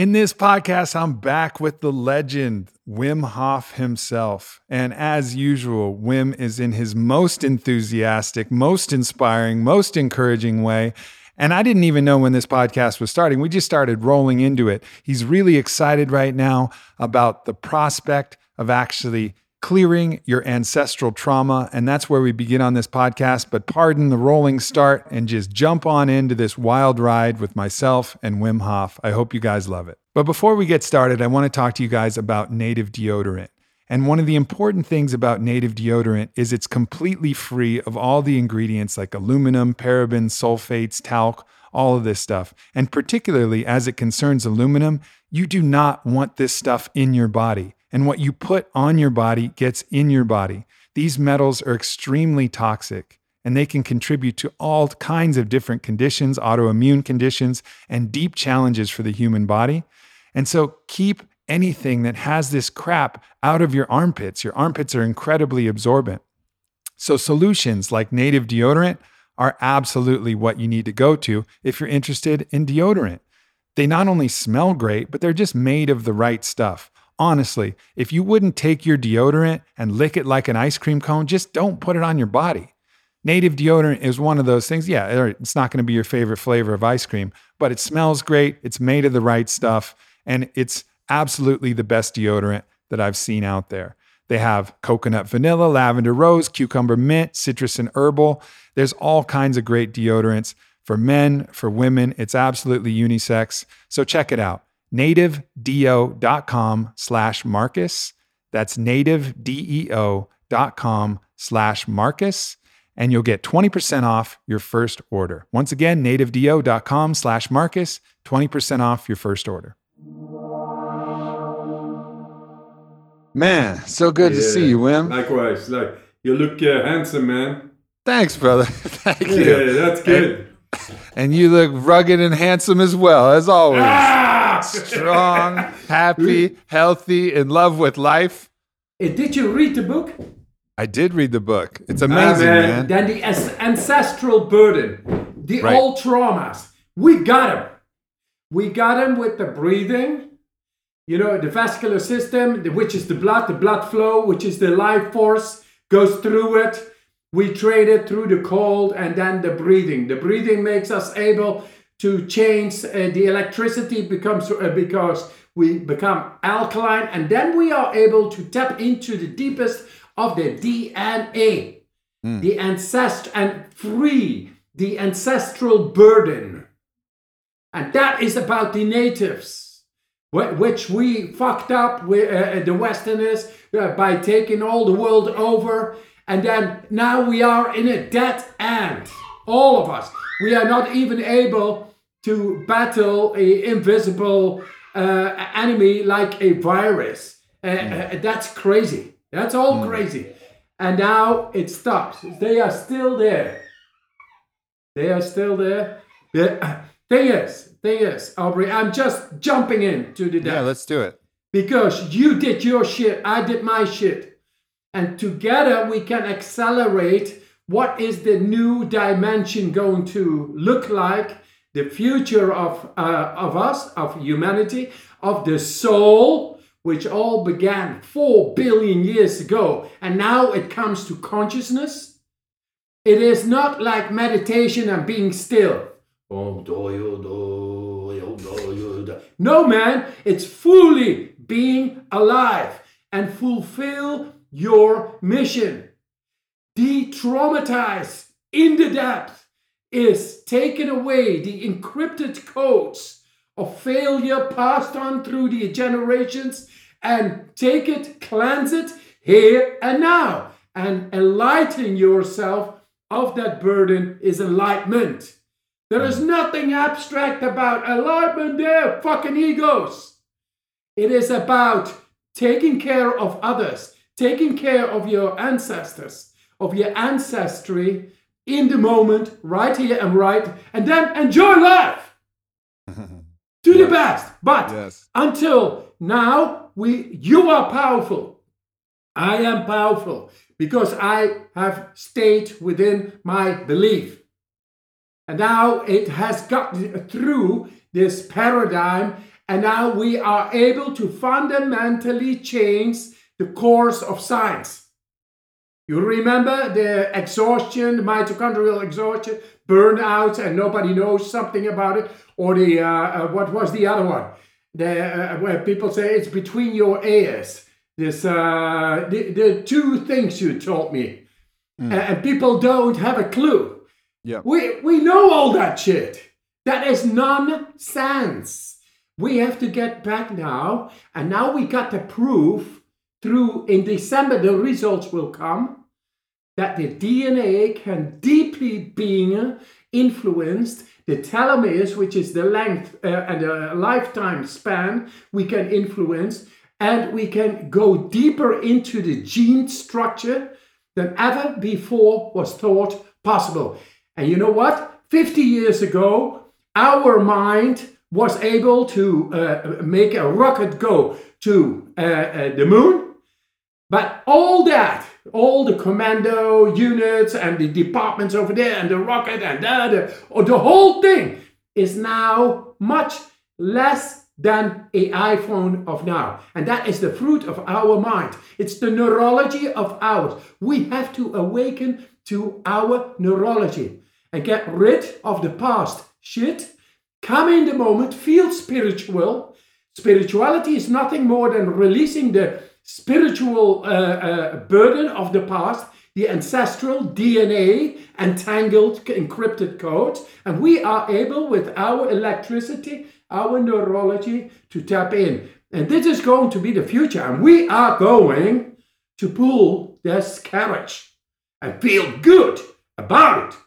In this podcast, I'm back with the legend, Wim Hof himself. And as usual, Wim is in his most enthusiastic, most inspiring, most encouraging way. And I didn't even know when this podcast was starting. We just started rolling into it. He's really excited right now about the prospect of actually clearing your ancestral trauma. And that's where we begin on this podcast. But pardon the rolling start and just jump on into this wild ride with myself and Wim Hof. I hope you guys love it. But before we get started, I want to talk to you guys about native deodorant. And one of the important things about native deodorant is it's completely free of all the ingredients like aluminum, parabens, sulfates, talc, all of this stuff. And particularly as it concerns aluminum, you do not want this stuff in your body and what you put on your body gets in your body. These metals are extremely toxic and they can contribute to all kinds of different conditions, autoimmune conditions, and deep challenges for the human body. And so keep anything that has this crap out of your armpits. Your armpits are incredibly absorbent. So solutions like native deodorant are absolutely what you need to go to if you're interested in deodorant. They not only smell great, but they're just made of the right stuff honestly, if you wouldn't take your deodorant and lick it like an ice cream cone, just don't put it on your body. Native deodorant is one of those things. Yeah, it's not going to be your favorite flavor of ice cream, but it smells great. It's made of the right stuff, and it's absolutely the best deodorant that I've seen out there. They have coconut vanilla, lavender rose, cucumber mint, citrus and herbal. There's all kinds of great deodorants for men, for women. It's absolutely unisex. So check it out nativedeo.com slash Marcus. That's nativedeo.com slash Marcus. And you'll get 20% off your first order. Once again, nativedeo.com slash Marcus, 20% off your first order. Man, so good yeah, to see you, Wim. Likewise. Like you look uh, handsome, man. Thanks, brother. Thank yeah, you. Yeah, that's good. And, and, you look rugged and handsome as well, as always. Ah! Strong, happy, healthy, in love with life. Uh, did you read the book? I did read the book. It's amazing, uh, man. Then the ancestral burden, the right. old traumas. We got them. We got them with the breathing. You know, the vascular system, which is the blood, the blood flow, which is the life force, goes through it. We trade it through the cold and then the breathing. The breathing makes us able to change uh, the electricity becomes uh, because we become alkaline and then we are able to tap into the deepest of the DNA mm. the ancestor and free the ancestral burden. And that is about the natives which we fucked up with uh, the westerners uh, by taking all the world over. And then now we are in a dead end all of us. We are not even able to battle a invisible uh, enemy like a virus. Uh, uh, that's crazy. That's all mm. crazy. And now it stops. They are still there. They are still there. The thing is, thing is, Aubrey, I'm just jumping in to the depth. Yeah, let's do it. Because you did your shit, I did my shit. And together we can accelerate what is the new dimension going to look like the future of, uh, of us, of humanity, of the soul, which all began four billion years ago, and now it comes to consciousness. It is not like meditation and being still. No, man, it's fully being alive and fulfill your mission. De traumatize in the depth is taking away the encrypted codes of failure passed on through the generations and take it, cleanse it here and now. And enlighten yourself of that burden is enlightenment. There is nothing abstract about enlightenment there, fucking egos. It is about taking care of others, taking care of your ancestors, of your ancestry, in the moment, right here and right, and then enjoy life to yes. the best. But yes. until now, we you are powerful. I am powerful because I have stayed within my belief. And now it has got through this paradigm And now we are able to fundamentally change the course of science. You remember the exhaustion, the mitochondrial exhaustion, burnout, and nobody knows something about it? Or the, uh, uh, what was the other one? The, uh, where people say it's between your ears. This, uh, the, the two things you told me. Mm. And people don't have a clue. Yeah. We, we know all that shit. That is nonsense. We have to get back now. And now we got the proof through in December, the results will come that the DNA can deeply being influenced. The telomeres, which is the length uh, and the lifetime span, we can influence, and we can go deeper into the gene structure than ever before was thought possible. And you know what? 50 years ago, our mind was able to uh, make a rocket go to uh, uh, the moon. But all that, all the commando units and the departments over there and the rocket and the, the, the whole thing is now much less than a iPhone of now. And that is the fruit of our mind. It's the neurology of ours. We have to awaken to our neurology and get rid of the past shit. Come in the moment, feel spiritual. Spirituality is nothing more than releasing the spiritual uh, uh, burden of the past, the ancestral DNA, entangled, encrypted code. And we are able, with our electricity, our neurology, to tap in. And this is going to be the future. And we are going to pull this carriage and feel good about it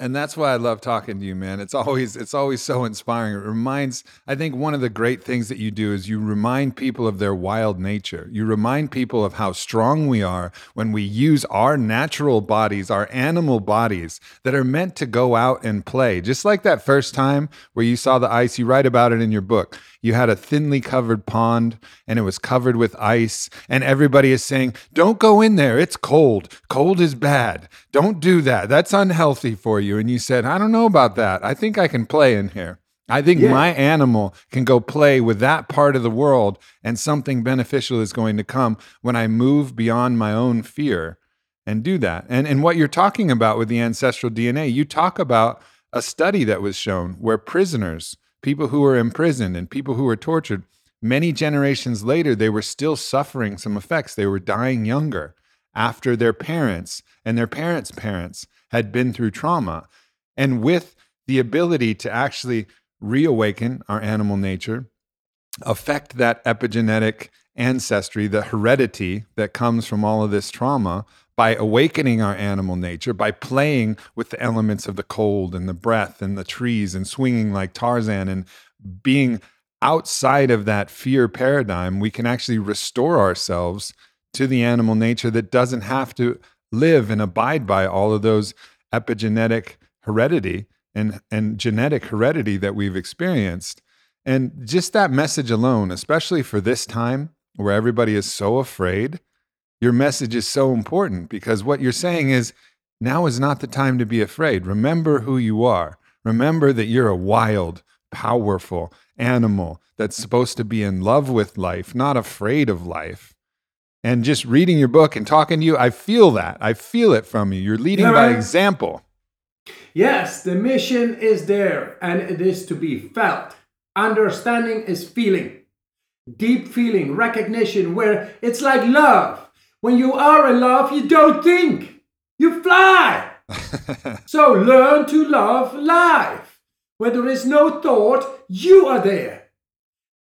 and that's why I love talking to you, man. It's always it's always so inspiring. It reminds I think one of the great things that you do is you remind people of their wild nature. You remind people of how strong we are when we use our natural bodies, our animal bodies that are meant to go out and play. Just like that first time where you saw the ice, you write about it in your book you had a thinly covered pond and it was covered with ice. And everybody is saying, Don't go in there. It's cold. Cold is bad. Don't do that. That's unhealthy for you. And you said, I don't know about that. I think I can play in here. I think yeah. my animal can go play with that part of the world, and something beneficial is going to come when I move beyond my own fear and do that. And, and what you're talking about with the ancestral DNA, you talk about a study that was shown where prisoners people who were imprisoned and people who were tortured, many generations later, they were still suffering some effects. They were dying younger after their parents and their parents' parents had been through trauma. And with the ability to actually reawaken our animal nature, affect that epigenetic ancestry, the heredity that comes from all of this trauma, by awakening our animal nature, by playing with the elements of the cold and the breath and the trees and swinging like Tarzan and being outside of that fear paradigm, we can actually restore ourselves to the animal nature that doesn't have to live and abide by all of those epigenetic heredity and, and genetic heredity that we've experienced. And just that message alone, especially for this time where everybody is so afraid your message is so important because what you're saying is now is not the time to be afraid. Remember who you are. Remember that you're a wild, powerful animal that's supposed to be in love with life, not afraid of life. And just reading your book and talking to you, I feel that. I feel it from you. You're leading by example. Yes, the mission is there and it is to be felt. Understanding is feeling, deep feeling, recognition, where it's like love. When you are in love, you don't think, you fly. so learn to love life. Where there is no thought, you are there.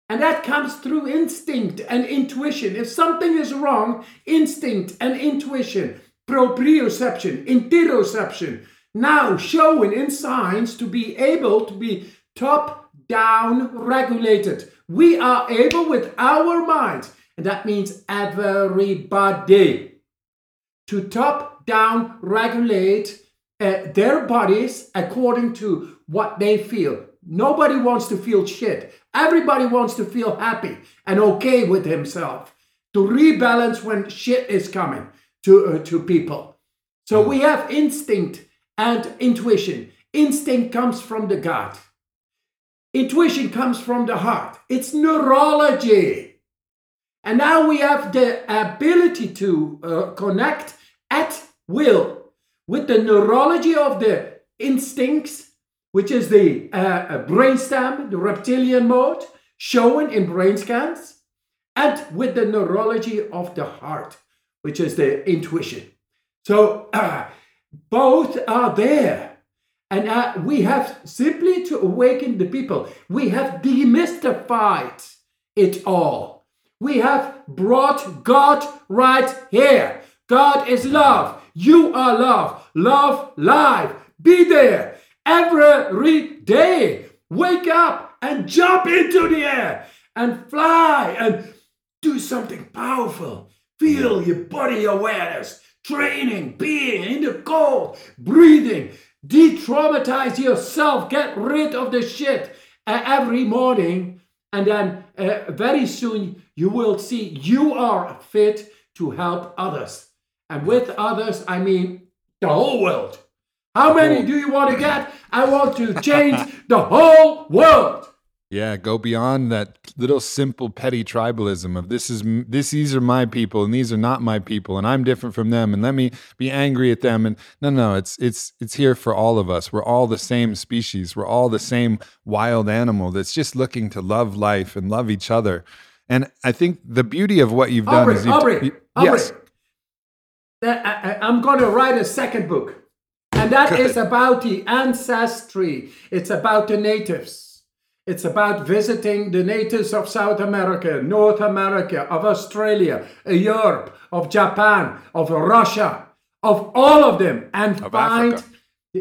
And that comes through instinct and intuition. If something is wrong, instinct and intuition, proprioception, interoception, now showing in science to be able to be top down regulated. We are able with our minds and that means everybody, to top down regulate uh, their bodies according to what they feel. Nobody wants to feel shit. Everybody wants to feel happy and okay with himself. To rebalance when shit is coming to, uh, to people. So we have instinct and intuition. Instinct comes from the gut. intuition comes from the heart. It's neurology. And now we have the ability to uh, connect at will with the neurology of the instincts, which is the uh, brainstem, the reptilian mode, shown in brain scans, and with the neurology of the heart, which is the intuition. So uh, both are there. And uh, we have simply to awaken the people. We have demystified it all. We have brought God right here. God is love. You are love. Love live. Be there every day. Wake up and jump into the air and fly and do something powerful. Feel your body awareness, training, being in the cold, breathing. De traumatize yourself. Get rid of the shit uh, every morning. And then uh, very soon you will see you are fit to help others. And with others, I mean the whole world. How many do you want to get? I want to change the whole world. Yeah, go beyond that little simple petty tribalism of this is this these are my people and these are not my people and I'm different from them and let me be angry at them and no no it's it's it's here for all of us. We're all the same species. We're all the same wild animal that's just looking to love life and love each other. And I think the beauty of what you've done Aubrey, is you've, Aubrey, you, Aubrey, yes. I, am going to write a second book. And that is about the ancestry. It's about the natives. It's about visiting the natives of South America, North America, of Australia, Europe, of Japan, of Russia, of all of them, and Of find Africa.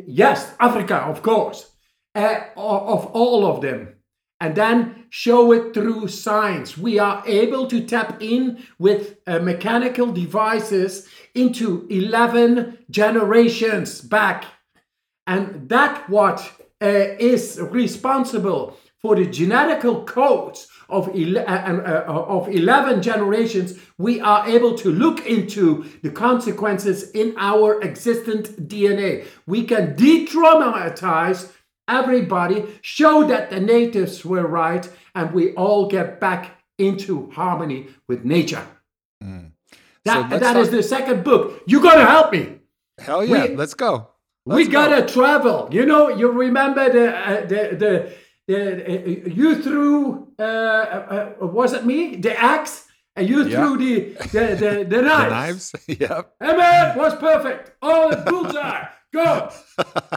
yes, Africa, of course, uh, of all of them, and then show it through science. We are able to tap in with uh, mechanical devices into 11 generations back. And that what uh, is responsible for the genetical codes of, ele- uh, uh, uh, of 11 generations, we are able to look into the consequences in our existent DNA. We can de traumatize everybody, show that the natives were right, and we all get back into harmony with nature. That, let's that is the second book. You're going to help me. Hell yeah, we- let's go. we Let's go. gotta travel. You know, you remember the uh, the the, the uh, you threw uh, uh, uh, was it me the axe and you Yeah. threw the the the, the the knives. knives. yep. Hey man, was perfect. All in bullseye. Go.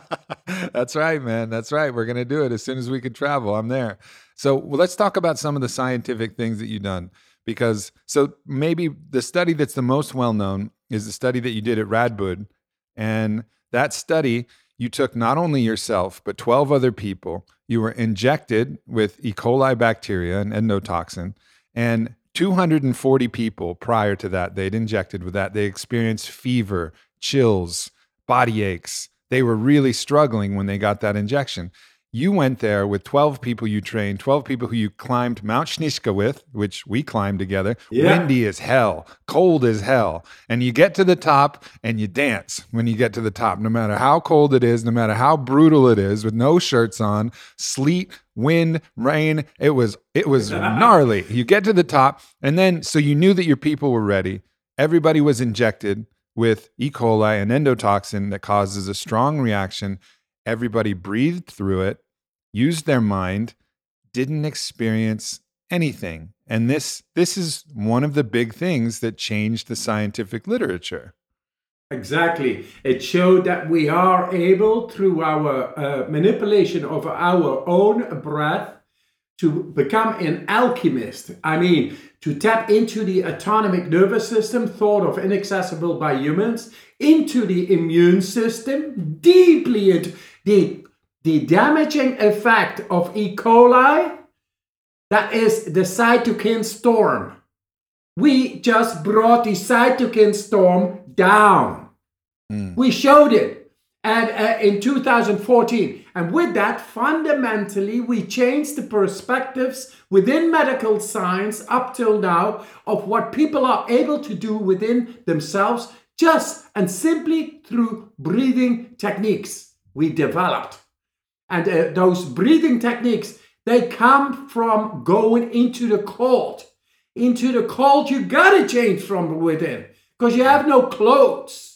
That's right, man. That's right. We're going to do it as soon as we can travel. I'm there. So well, let's talk about some of the scientific things that you've done. Because so maybe the study that's the most well known is the study that you did at Radboud. And that study, you took not only yourself, but 12 other people. You were injected with E. coli bacteria and endotoxin. And 240 people prior to that, they'd injected with that. They experienced fever, chills, body aches. They were really struggling when they got that injection. You went there with 12 people you trained, 12 people who you climbed Mount Sniezka with, which we climbed together. Yeah. Windy as hell, cold as hell. And you get to the top and you dance when you get to the top, no matter how cold it is, no matter how brutal it is, with no shirts on, sleet, wind, rain. It was it was gnarly. You get to the top, and then so you knew that your people were ready. Everybody was injected with E. coli, an endotoxin that causes a strong reaction. Everybody breathed through it, used their mind, didn't experience anything. And this this is one of the big things that changed the scientific literature. Exactly. It showed that we are able, through our uh, manipulation of our own breath, to become an alchemist. I mean, to tap into the autonomic nervous system, thought of inaccessible by humans, into the immune system, deeply into the, the damaging effect of E. coli. That is the cytokine storm. We just brought the cytokine storm down. We showed it and, uh, in 2014. And with that, fundamentally, we changed the perspectives within medical science up till now of what people are able to do within themselves just and simply through breathing techniques we developed. And uh, those breathing techniques, They come from going into the cold. Into the cold, you gotta change from within because you have no clothes.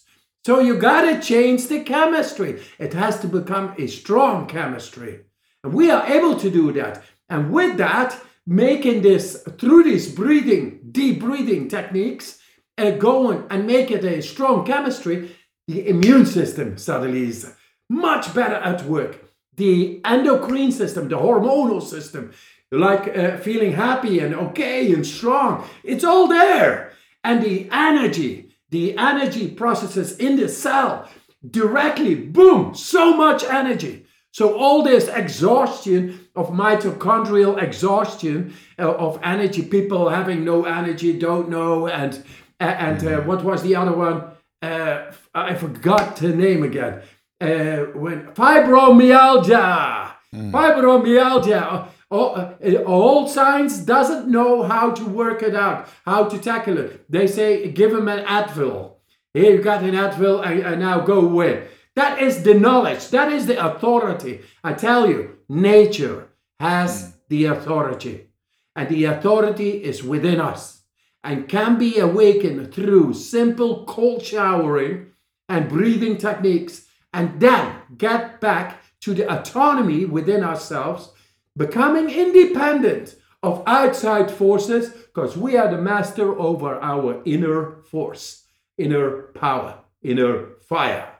So you gotta change the chemistry. It has to become a strong chemistry. And we are able to do that. And with that, making this through these breathing, deep breathing techniques, uh, going and make it a strong chemistry, the immune system suddenly is much better at work. The endocrine system, the hormonal system, like uh, feeling happy and okay and strong, it's all there. And the energy, the energy processes in the cell directly, boom, so much energy. So all this exhaustion of mitochondrial exhaustion uh, of energy, people having no energy, don't know, and and uh, what was the other one? Uh, I forgot the name again. Uh, when fibromyalgia, mm. fibromyalgia. All, uh, all science doesn't know how to work it out, how to tackle it. They say, give him an Advil. Here you got an Advil, and, and now go away. That is the knowledge. That is the authority. I tell you, nature has mm. the authority, and the authority is within us and can be awakened through simple cold showering and breathing techniques, and then get back to the autonomy within ourselves, becoming independent of outside forces, because we are the master over our inner force, inner power, inner fire.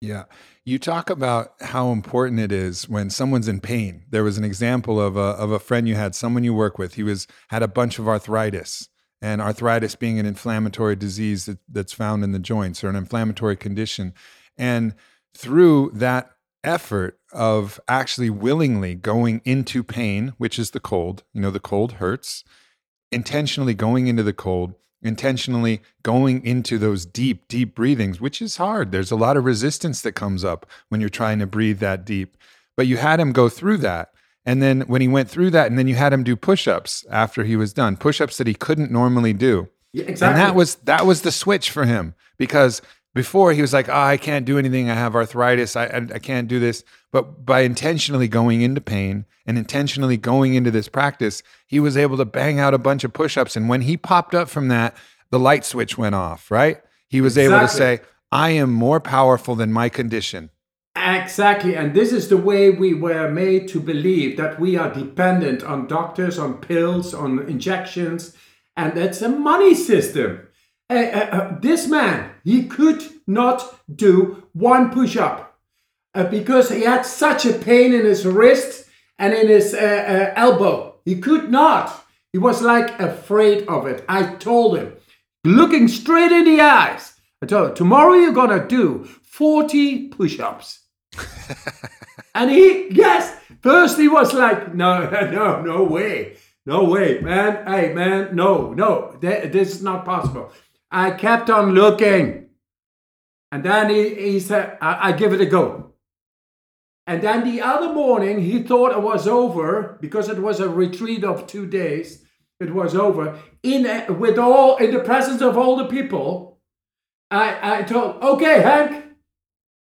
Yeah. You talk about how important it is when someone's in pain. There was an example of a, of a friend you had, someone you work with. He was had a bunch of arthritis and arthritis being an inflammatory disease that, that's found in the joints or an inflammatory condition. And through that effort of actually willingly going into pain, which is the cold, you know, the cold hurts, intentionally going into the cold, intentionally going into those deep, deep breathings, which is hard. There's a lot of resistance that comes up when you're trying to breathe that deep. But you had him go through that. And then when he went through that, and then you had him do push-ups after he was done, push-ups that he couldn't normally do. Yeah, exactly. And that was that was the switch for him because before he was like, oh, I can't do anything. I have arthritis. I, I, I can't do this. But by intentionally going into pain and intentionally going into this practice, he was able to bang out a bunch of push-ups. And when he popped up from that, the light switch went off. Right? He was exactly. able to say, I am more powerful than my condition. Exactly. And this is the way we were made to believe that we are dependent on doctors, on pills, on injections. And that's a money system. Uh, uh, uh, this man, he could not do one push up uh, because he had such a pain in his wrist and in his uh, uh, elbow. He could not. He was like afraid of it. I told him, looking straight in the eyes, I told him, tomorrow you're going to do 40 push ups. and he, yes, first he was like, no, no, no way. No way, man. Hey, man, no, no, this is not possible. I kept on looking. And then he, he said, I, I give it a go. And then the other morning, he thought it was over because it was a retreat of two days. It was over. In a, with all in the presence of all the people, I, I told, okay, Hank,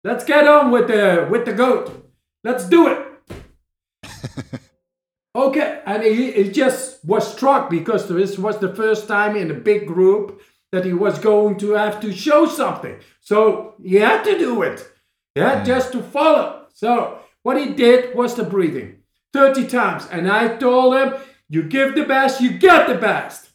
Let's get on with the with the goat. Let's do it. okay, and he, he just was struck because this was the first time in a big group that he was going to have to show something. So he had to do it. He had mm. just to follow. So what he did was the breathing 30 times. And I told him, you give the best, you get the best.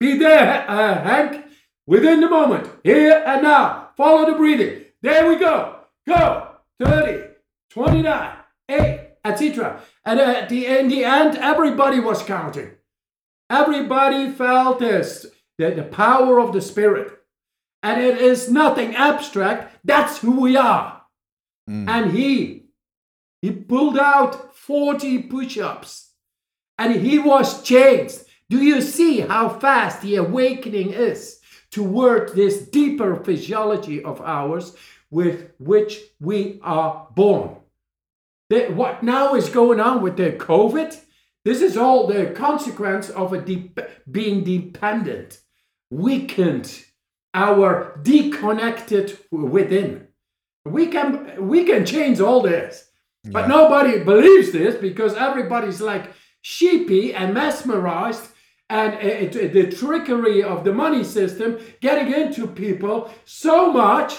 Be there, uh, Hank, within the moment, here and now. Follow the breathing. There we go go, 30, 29, 8, etc. And at the, in the end, everybody was counting. Everybody felt this, the, the power of the Spirit. And it is nothing abstract. That's who we are. Mm. And he, he pulled out 40 push-ups. And he was changed. Do you see how fast the awakening is toward this deeper physiology of ours, with which we are born. That what now is going on with the COVID? This is all the consequence of a de- being dependent, weakened, our disconnected within. We can we can change all this. But nobody believes this because everybody's like sheepy and mesmerized and it, it, the trickery of the money system getting into people so much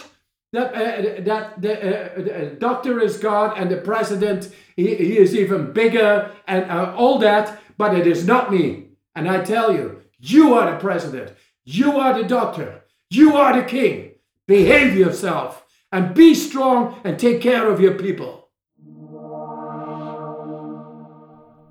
that uh, that the, uh, the, doctor is God and the president he, he is even bigger and uh, all that, but it is not me. And I tell you, you are the president, you are the doctor, you are the king. Behave yourself and be strong and take care of your people.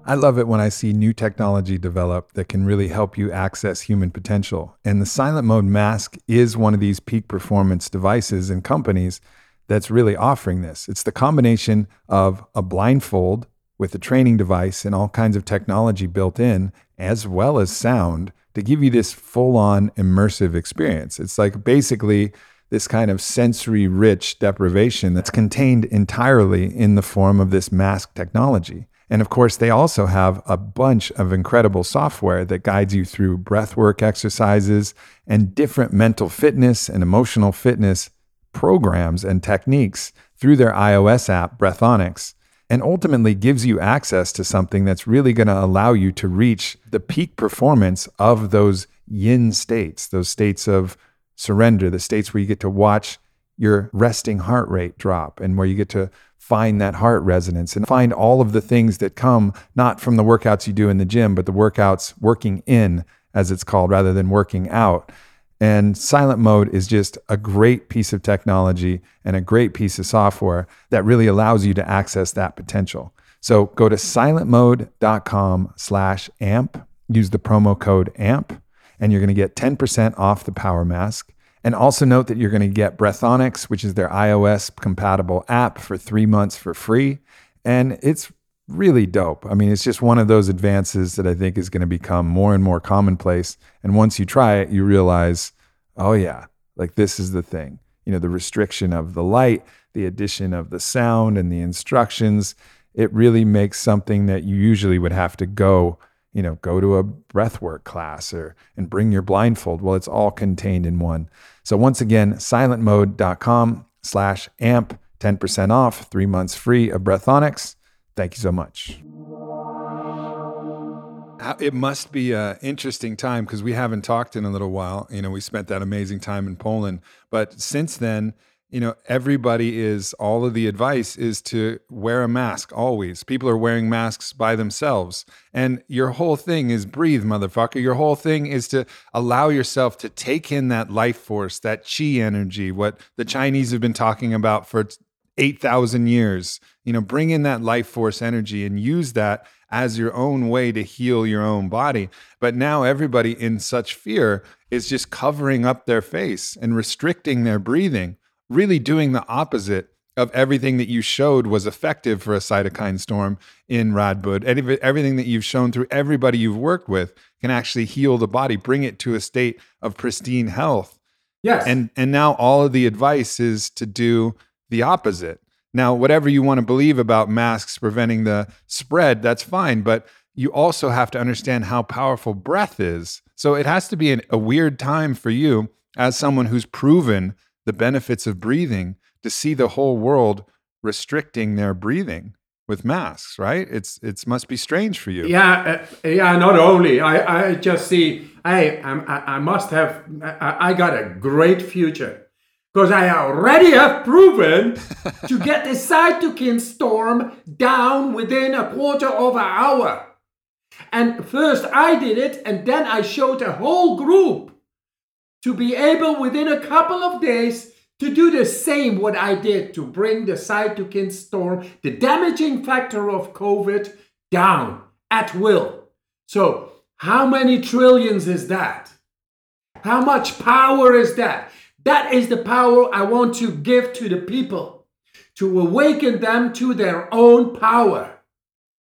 I love it when I see new technology develop that can really help you access human potential. And the silent mode mask is one of these peak performance devices and companies that's really offering this. It's the combination of a blindfold with a training device and all kinds of technology built in, as well as sound, to give you this full on immersive experience. It's like basically this kind of sensory rich deprivation that's contained entirely in the form of this mask technology. And of course, they also have a bunch of incredible software that guides you through breathwork exercises and different mental fitness and emotional fitness programs and techniques through their iOS app, Breathonics, and ultimately gives you access to something that's really going to allow you to reach the peak performance of those yin states, those states of surrender, the states where you get to watch your resting heart rate drop and where you get to find that heart resonance and find all of the things that come not from the workouts you do in the gym, but the workouts working in, as it's called, rather than working out. And silent mode is just a great piece of technology and a great piece of software that really allows you to access that potential. So go to silentmode.com slash amp, use the promo code AMP, and you're going to get 10% off the power mask. And also note that you're going to get Breathonics, which is their iOS compatible app for three months for free. And it's really dope. I mean, it's just one of those advances that I think is going to become more and more commonplace. And once you try it, you realize, oh, yeah, like this is the thing. You know, the restriction of the light, the addition of the sound and the instructions, it really makes something that you usually would have to go you know, go to a breathwork class or and bring your blindfold. Well, it's all contained in one. So once again, silentmode.com slash amp, 10% off, three months free of Breathonics. Thank you so much. It must be an interesting time because we haven't talked in a little while. You know, we spent that amazing time in Poland. But since then, you know, everybody is, all of the advice is to wear a mask always. People are wearing masks by themselves. And your whole thing is breathe, motherfucker. Your whole thing is to allow yourself to take in that life force, that chi energy, what the Chinese have been talking about for 8,000 years. You know, bring in that life force energy and use that as your own way to heal your own body. But now everybody in such fear is just covering up their face and restricting their breathing really doing the opposite of everything that you showed was effective for a cytokine storm in Radboud. Everything that you've shown through everybody you've worked with can actually heal the body, bring it to a state of pristine health. Yes. And and now all of the advice is to do the opposite. Now, whatever you want to believe about masks preventing the spread, that's fine, but you also have to understand how powerful breath is. So it has to be an, a weird time for you as someone who's proven the benefits of breathing to see the whole world restricting their breathing with masks right it's it must be strange for you yeah uh, yeah not only i i just see hey I'm, i must have I, I got a great future because i already have proven to get the cytokine storm down within a quarter of an hour and first i did it and then i showed a whole group to be able within a couple of days to do the same what I did to bring the cytokine storm, the damaging factor of COVID, down at will. So, how many trillions is that? How much power is that? That is the power I want to give to the people to awaken them to their own power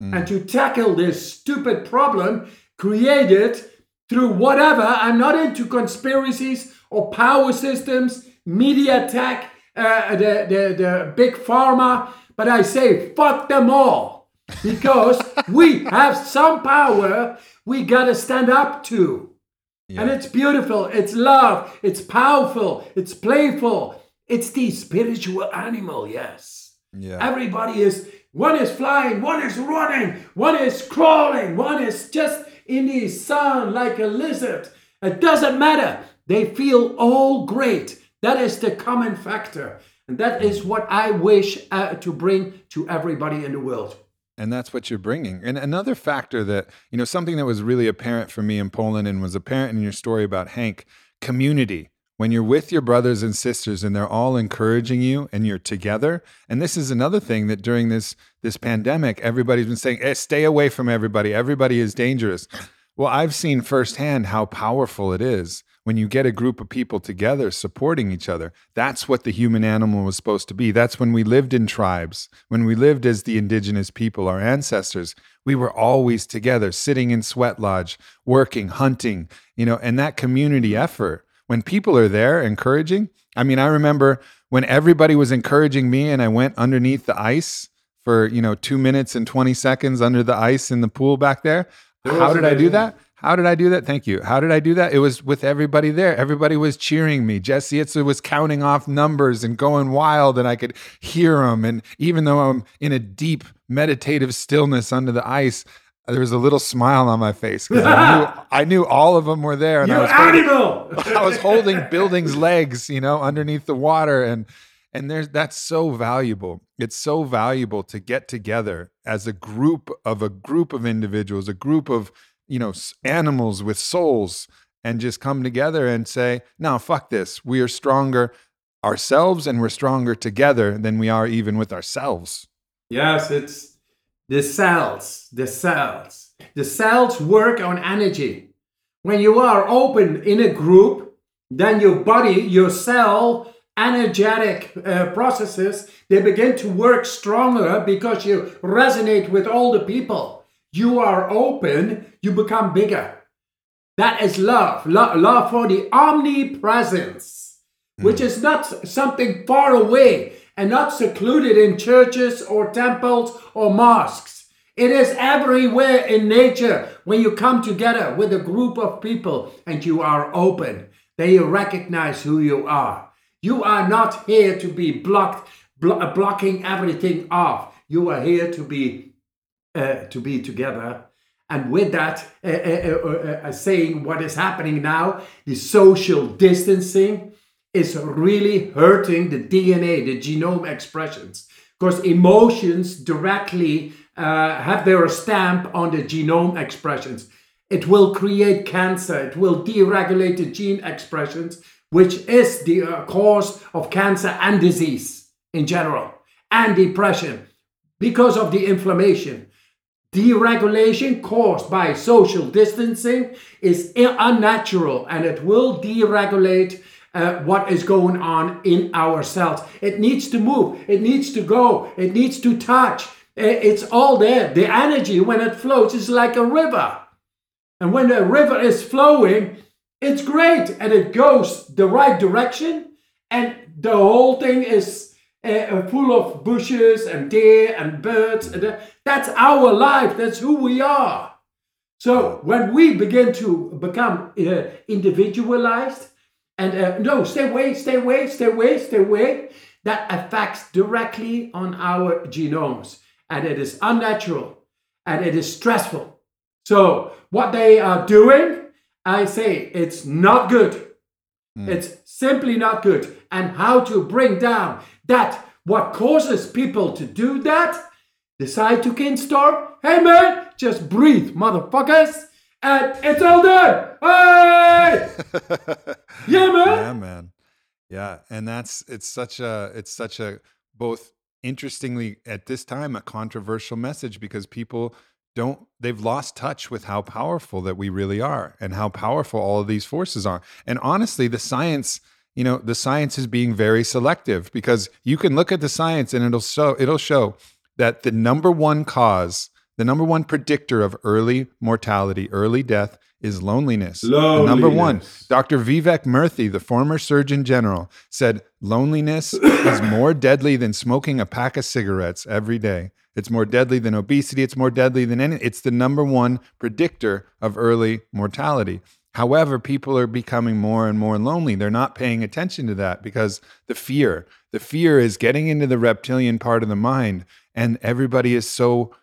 mm. and to tackle this stupid problem created through whatever. I'm not into conspiracies or power systems, media tech, uh, the, the, the big pharma, but I say fuck them all because we have some power we got to stand up to. Yeah. And it's beautiful, it's love, it's powerful, it's playful, it's the spiritual animal, yes. Yeah. Everybody is one is flying, one is running, one is crawling, one is just in the sun like a lizard. It doesn't matter. They feel all great. That is the common factor. And that is what I wish uh, to bring to everybody in the world. And that's what you're bringing. And another factor that, you know, something that was really apparent for me in Poland and was apparent in your story about Hank community. When you're with your brothers and sisters and they're all encouraging you and you're together. And this is another thing that during this this pandemic, everybody's been saying, hey, stay away from everybody. Everybody is dangerous. Well, I've seen firsthand how powerful it is when you get a group of people together supporting each other. That's what the human animal was supposed to be. That's when we lived in tribes, when we lived as the indigenous people, our ancestors. We were always together, sitting in sweat lodge, working, hunting, you know, and that community effort. When people are there encouraging, I mean, I remember when everybody was encouraging me and I went underneath the ice for, you know, two minutes and 20 seconds under the ice in the pool back there. How did I do that? How did I do that? Thank you. How did I do that? It was with everybody there. Everybody was cheering me. Jesse Itzler was counting off numbers and going wild, and I could hear him. And even though I'm in a deep meditative stillness under the ice, there was a little smile on my face because I knew, I knew all of them were there. And you I was animal! Holding, I was holding buildings' legs, you know, underneath the water. And and there's that's so valuable. It's so valuable to get together as a group of a group of individuals, a group of you know, animals with souls and just come together and say, no, fuck this. We are stronger ourselves and we're stronger together than we are even with ourselves. Yes, it's the cells, the cells. The cells work on energy. When you are open in a group, then your body, your cell, energetic uh, processes, they begin to work stronger because you resonate with all the people you are open, you become bigger. That is love. Lo- love for the omnipresence, mm. which is not something far away and not secluded in churches or temples or mosques. It is everywhere in nature when you come together with a group of people and you are open. They recognize who you are. You are not here to be blocked, blo- blocking everything off. You are here to be uh, to be together. And with that, uh, uh, uh, saying what is happening now, the social distancing is really hurting the DNA, the genome expressions, because emotions directly have their stamp on the genome expressions. It will create cancer, it will deregulate the gene expressions, which is the uh, cause of cancer and disease in general, and depression because of the inflammation. Deregulation caused by social distancing is unnatural and it will deregulate uh, what is going on in our cells. It needs to move, it needs to go, it needs to touch. It's all there. The energy, when it flows, is like a river. And when the river is flowing, it's great and it goes the right direction, and the whole thing is uh, full of bushes and deer and birds. And that's our life. That's who we are. So when we begin to become uh, individualized and uh, no, stay away, stay away, stay away, stay away, that affects directly on our genomes. And it is unnatural and it is stressful. So what they are doing, I say it's not good. Mm. It's simply not good. And how to bring down that what causes people to do that? The cytokine storm? Hey man, just breathe, motherfuckers, and it's all done. Hey, yeah, man. Yeah, man. Yeah, and that's it's such a it's such a both interestingly at this time a controversial message because people don't they've lost touch with how powerful that we really are and how powerful all of these forces are. And honestly, the science you know the science is being very selective because you can look at the science and it'll show it'll show that the number one cause the number one predictor of early mortality early death is loneliness. loneliness. number one dr vivek murthy the former surgeon general said loneliness is more deadly than smoking a pack of cigarettes every day it's more deadly than obesity it's more deadly than any it's the number one predictor of early mortality However, people are becoming more and more lonely. They're not paying attention to that because the fear, the fear is getting into the reptilian part of the mind. And everybody is so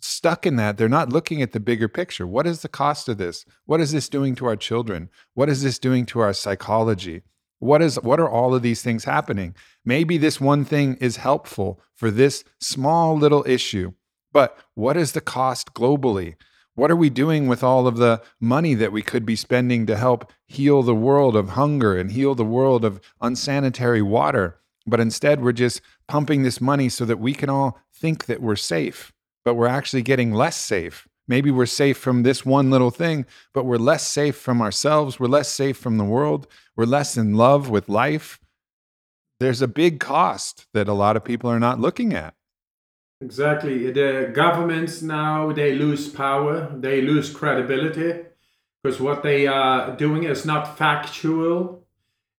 stuck in that. They're not looking at the bigger picture. What is the cost of this? What is this doing to our children? What is this doing to our psychology? What is what are all of these things happening? Maybe this one thing is helpful for this small little issue, but what is the cost globally? What are we doing with all of the money that we could be spending to help heal the world of hunger and heal the world of unsanitary water? But instead, we're just pumping this money so that we can all think that we're safe, but we're actually getting less safe. Maybe we're safe from this one little thing, but we're less safe from ourselves. We're less safe from the world. We're less in love with life. There's a big cost that a lot of people are not looking at. Exactly. The governments now they lose power, they lose credibility because what they are doing is not factual.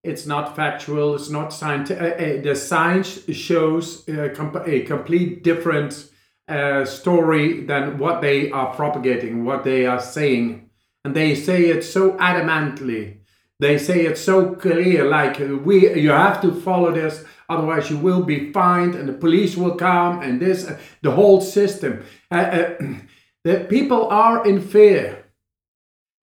It's not factual. It's not scientific. Uh, uh, the science shows a, comp- a complete different uh, story than what they are propagating, what they are saying, and they say it so adamantly. They say it so clear, like we, you have to follow this Otherwise, you will be fined, and the police will come, and this, uh, the whole system. Uh, uh, the people are in fear.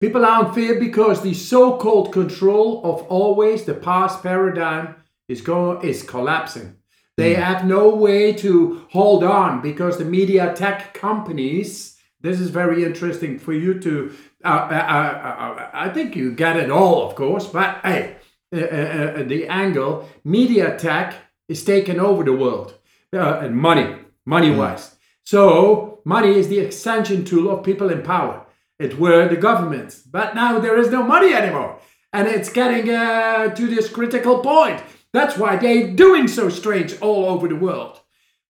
People are in fear because the so-called control of always the past paradigm is going is collapsing. They mm. have no way to hold on because the media tech companies. This is very interesting for you to. Uh, uh, uh, I think you get it all, of course, but hey, uh, uh, uh, the angle, media tech is taking over the world uh, and money, money wise. Mm. So money is the extension tool of people in power. It were the governments, but now there is no money anymore, and it's getting uh, to this critical point. That's why they're doing so strange all over the world.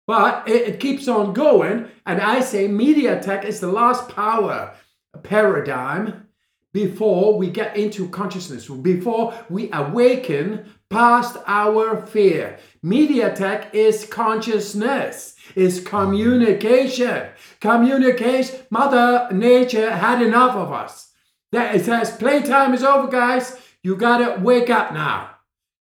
But it, it keeps on going, and I say media tech is the last power paradigm before we get into consciousness, before we awaken past our fear. Media tech is consciousness, is communication. Communication, Mother Nature had enough of us. That it says playtime is over, guys. You gotta wake up now.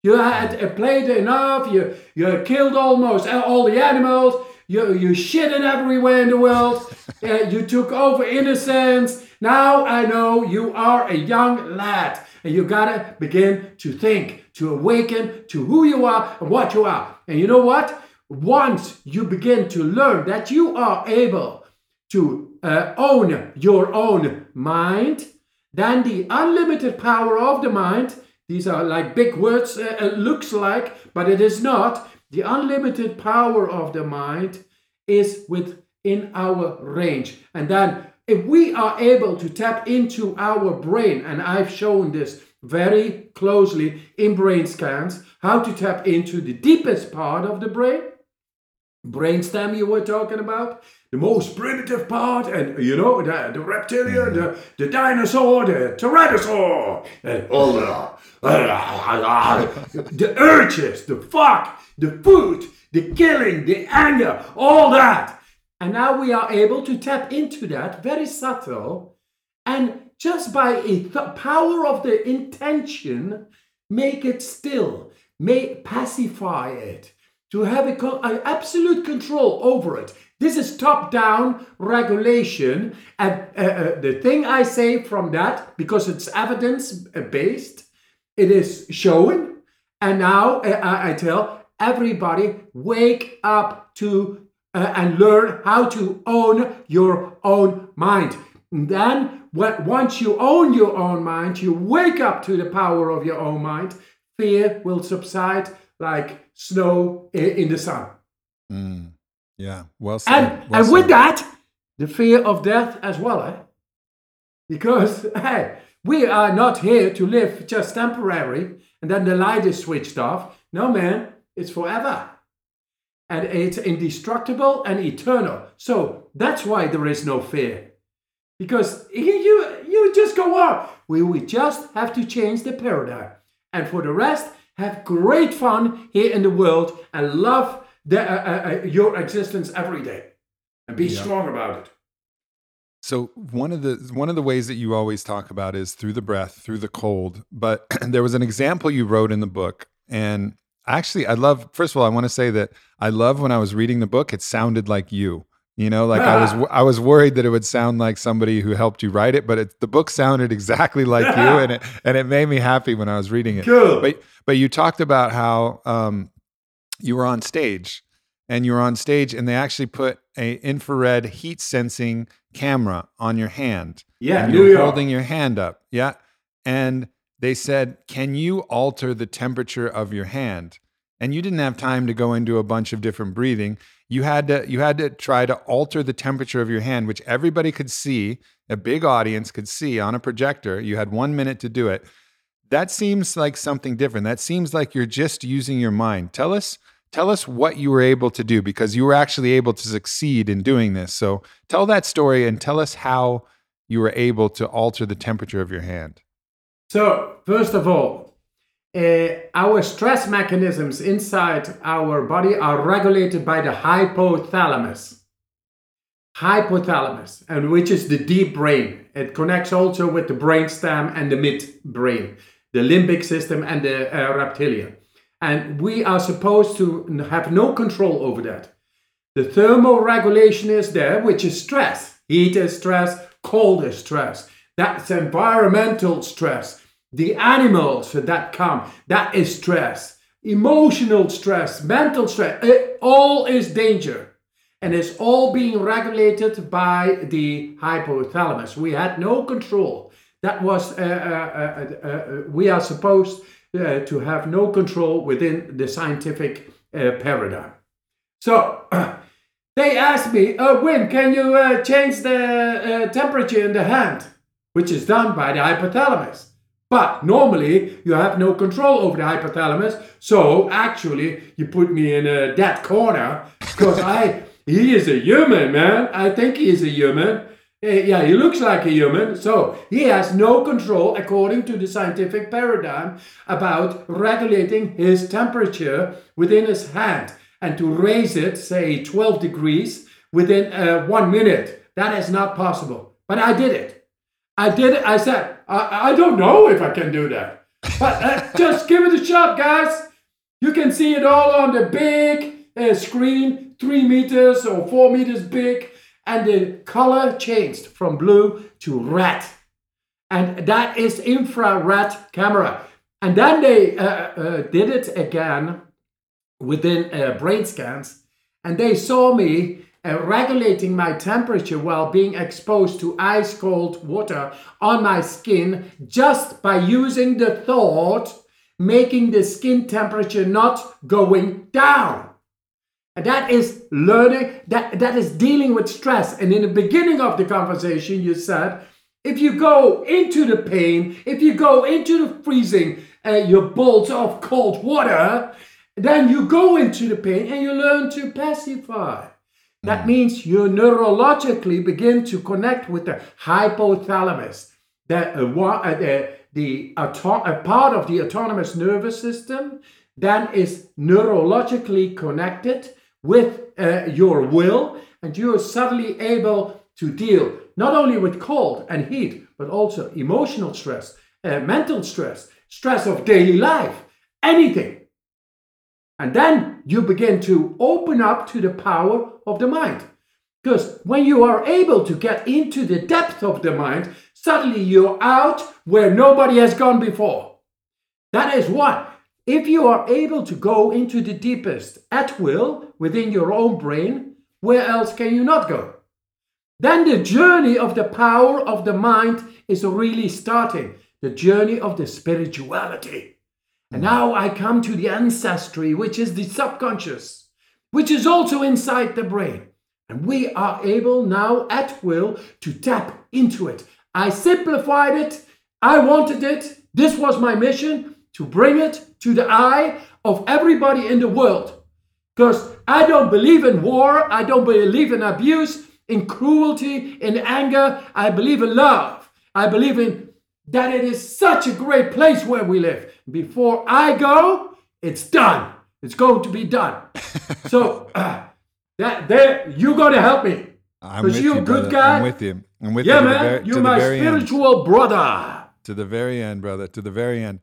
You had played enough. You you killed almost all the animals. You you shitted everywhere in the world. uh, you took over innocence. Now I know you are a young lad and you gotta begin to think, to awaken to who you are and what you are. And you know what? Once you begin to learn that you are able to uh, own your own mind, then the unlimited power of the mind, these are like big words, uh, it looks like, but it is not. The unlimited power of the mind is within our range. And then if we are able to tap into our brain, and I've shown this very closely in brain scans, how to tap into the deepest part of the brain, brainstem you were talking about, the most primitive part, and you know, the, the reptilian, the, the dinosaur, the tyrannosaur, and all the, the urges, the fuck, the food, the killing, the anger, all that. And now we are able to tap into that very subtle and just by a th- power of the intention, make it still, make pacify it, to have a, co- a absolute control over it. This is top-down regulation, and uh, uh, the thing I say from that, because it's evidence-based, it is shown, and now uh, I tell everybody, wake up to uh, and learn how to own your own mind. And then, once you own your own mind, you wake up to the power of your own mind, fear will subside like snow in the sun. Mm. Yeah, well said. And, well and with that, the fear of death as well, eh? Because, hey, we are not here to live just temporary and then the light is switched off. No, man, it's forever and it's indestructible and eternal. So that's why there is no fear. Because you, you just go on. We, we just have to change the paradigm. And for the rest, have great fun here in the world and love the, uh, uh, uh your existence every day. And be yeah. strong about it. So one of the one of the ways that you always talk about is through the breath, through the cold. But there was an example you wrote in the book, and actually, I love. First of all, I want to say that I love when I was reading the book. It sounded like you. You know, like I was I was worried that it would sound like somebody who helped you write it, but it, the book sounded exactly like you, and it and it made me happy when I was reading it. Cool. But but you talked about how um, you were on stage, and you were on stage, and they actually put a infrared heat sensing camera on your hand. Yeah, you were holding your hand up. Yeah. And they said, Can you alter the temperature of your hand? And you didn't have time to go into a bunch of different breathing. You had to you had to try to alter the temperature of your hand, which everybody could see, a big audience could see on a projector. You had one minute to do it. That seems like something different. That seems like you're just using your mind. Tell us tell us what you were able to do because you were actually able to succeed in doing this. So tell that story and tell us how you were able to alter the temperature of your hand. So, first of all, uh, our stress mechanisms inside our body are regulated by the hypothalamus. Hypothalamus, and which is the deep brain. It connects also with the brainstem and the midbrain, the limbic system and the uh, reptilian. And we are supposed to have no control over that. The thermal regulation is there, which is stress. Heat is stress, cold is stress. That's environmental stress. The animals that come, that is stress. Emotional stress, mental stress, it all is danger. And it's all being regulated by the hypothalamus. We had no control. That was, uh, uh, uh, uh, we are supposed uh, to have no control within the scientific uh, paradigm. So, they asked me, uh, Wim, can you uh, change the uh, temperature in the hand? Which is done by the hypothalamus. But normally you have no control over the hypothalamus. So actually, you put me in a dead corner because I he is a human, man. I think he is a human. Eh, Yeah, he looks like a human. So he has no control, according to the scientific paradigm, about regulating his temperature within his hand and to raise it, say 12 degrees, within uh, one minute. That is not possible. But I did it. I did it. I said, I, I don't know if I can do that. But uh, just give it a shot, guys. You can see it all on the big uh, screen, three meters or four meters big. And the color changed from blue to red. And that is infrared camera. And then they uh, uh, did it again within uh, brain scans. And they saw me uh, regulating my temperature while being exposed to ice cold water on my skin just by using the thought, making the skin temperature not going down. And that is learning, that, that is dealing with stress. And in the beginning of the conversation, you said, if you go into the pain, if you go into the freezing, uh, your bolts of cold water, then you go into the pain and you learn to pacify. That means you neurologically begin to connect with the hypothalamus, the, uh, uh, the, the auto- a part of the autonomous nervous system that is neurologically connected with uh, your will, and you are suddenly able to deal not only with cold and heat, but also emotional stress, uh, mental stress, stress of daily life, anything. And then you begin to open up to the power of the mind. Because when you are able to get into the depth of the mind, suddenly you're out where nobody has gone before. That is what. If you are able to go into the deepest at will within your own brain, where else can you not go? Then the journey of the power of the mind is really starting the journey of the spirituality. And now I come to the ancestry, which is the subconscious, which is also inside the brain. And we are able now at will to tap into it. I simplified it. I wanted it. This was my mission to bring it to the eye of everybody in the world. Because I don't believe in war. I don't believe in abuse, in cruelty, in anger. I believe in love. I believe in that it is such a great place where we live. Before I go, it's done. It's going to be done. so uh, that there, you're going to help me. I'm Because with you're you, a good brother. guy. I'm with you. I'm with Yeah, you the man. ver- You're my very end. spiritual brother. To the very end, brother. To the very end.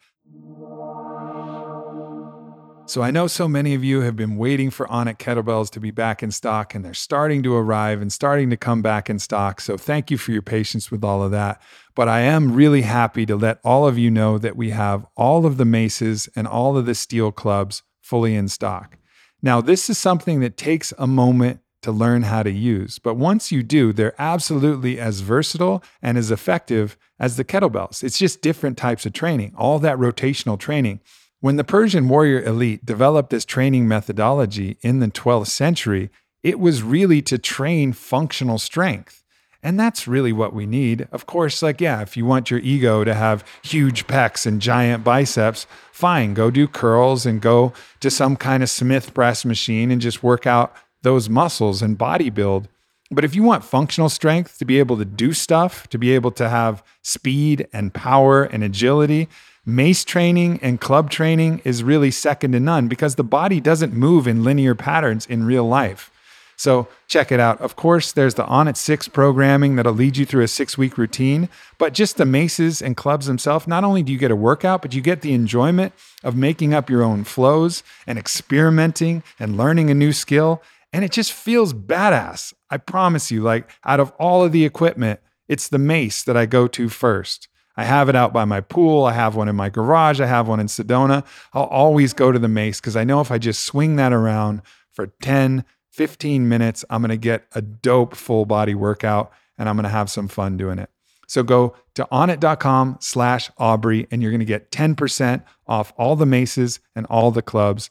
So I know so many of you have been waiting for Onnit kettlebells to be back in stock, and they're starting to arrive and starting to come back in stock. So thank you for your patience with all of that. But I am really happy to let all of you know that we have all of the maces and all of the steel clubs fully in stock. Now, this is something that takes a moment to learn how to use, but once you do, they're absolutely as versatile and as effective as the kettlebells. It's just different types of training, all that rotational training. When the Persian warrior elite developed this training methodology in the 12th century, it was really to train functional strength. And that's really what we need. Of course, like, yeah, if you want your ego to have huge pecs and giant biceps, fine, go do curls and go to some kind of Smith press machine and just work out those muscles and body build. But if you want functional strength to be able to do stuff, to be able to have speed and power and agility, mace training and club training is really second to none because the body doesn't move in linear patterns in real life. So check it out. Of course, there's the Onnit Six programming that'll lead you through a six week routine. But just the maces and clubs themselves, not only do you get a workout, but you get the enjoyment of making up your own flows and experimenting and learning a new skill. And it just feels badass. I promise you, like out of all of the equipment, it's the mace that I go to first. I have it out by my pool. I have one in my garage. I have one in Sedona. I'll always go to the mace because I know if I just swing that around for 10, 15 minutes, I'm going to get a dope full body workout and I'm going to have some fun doing it. So go to onnit.com slash Aubrey and you're going to get 10% off all the maces and all the clubs.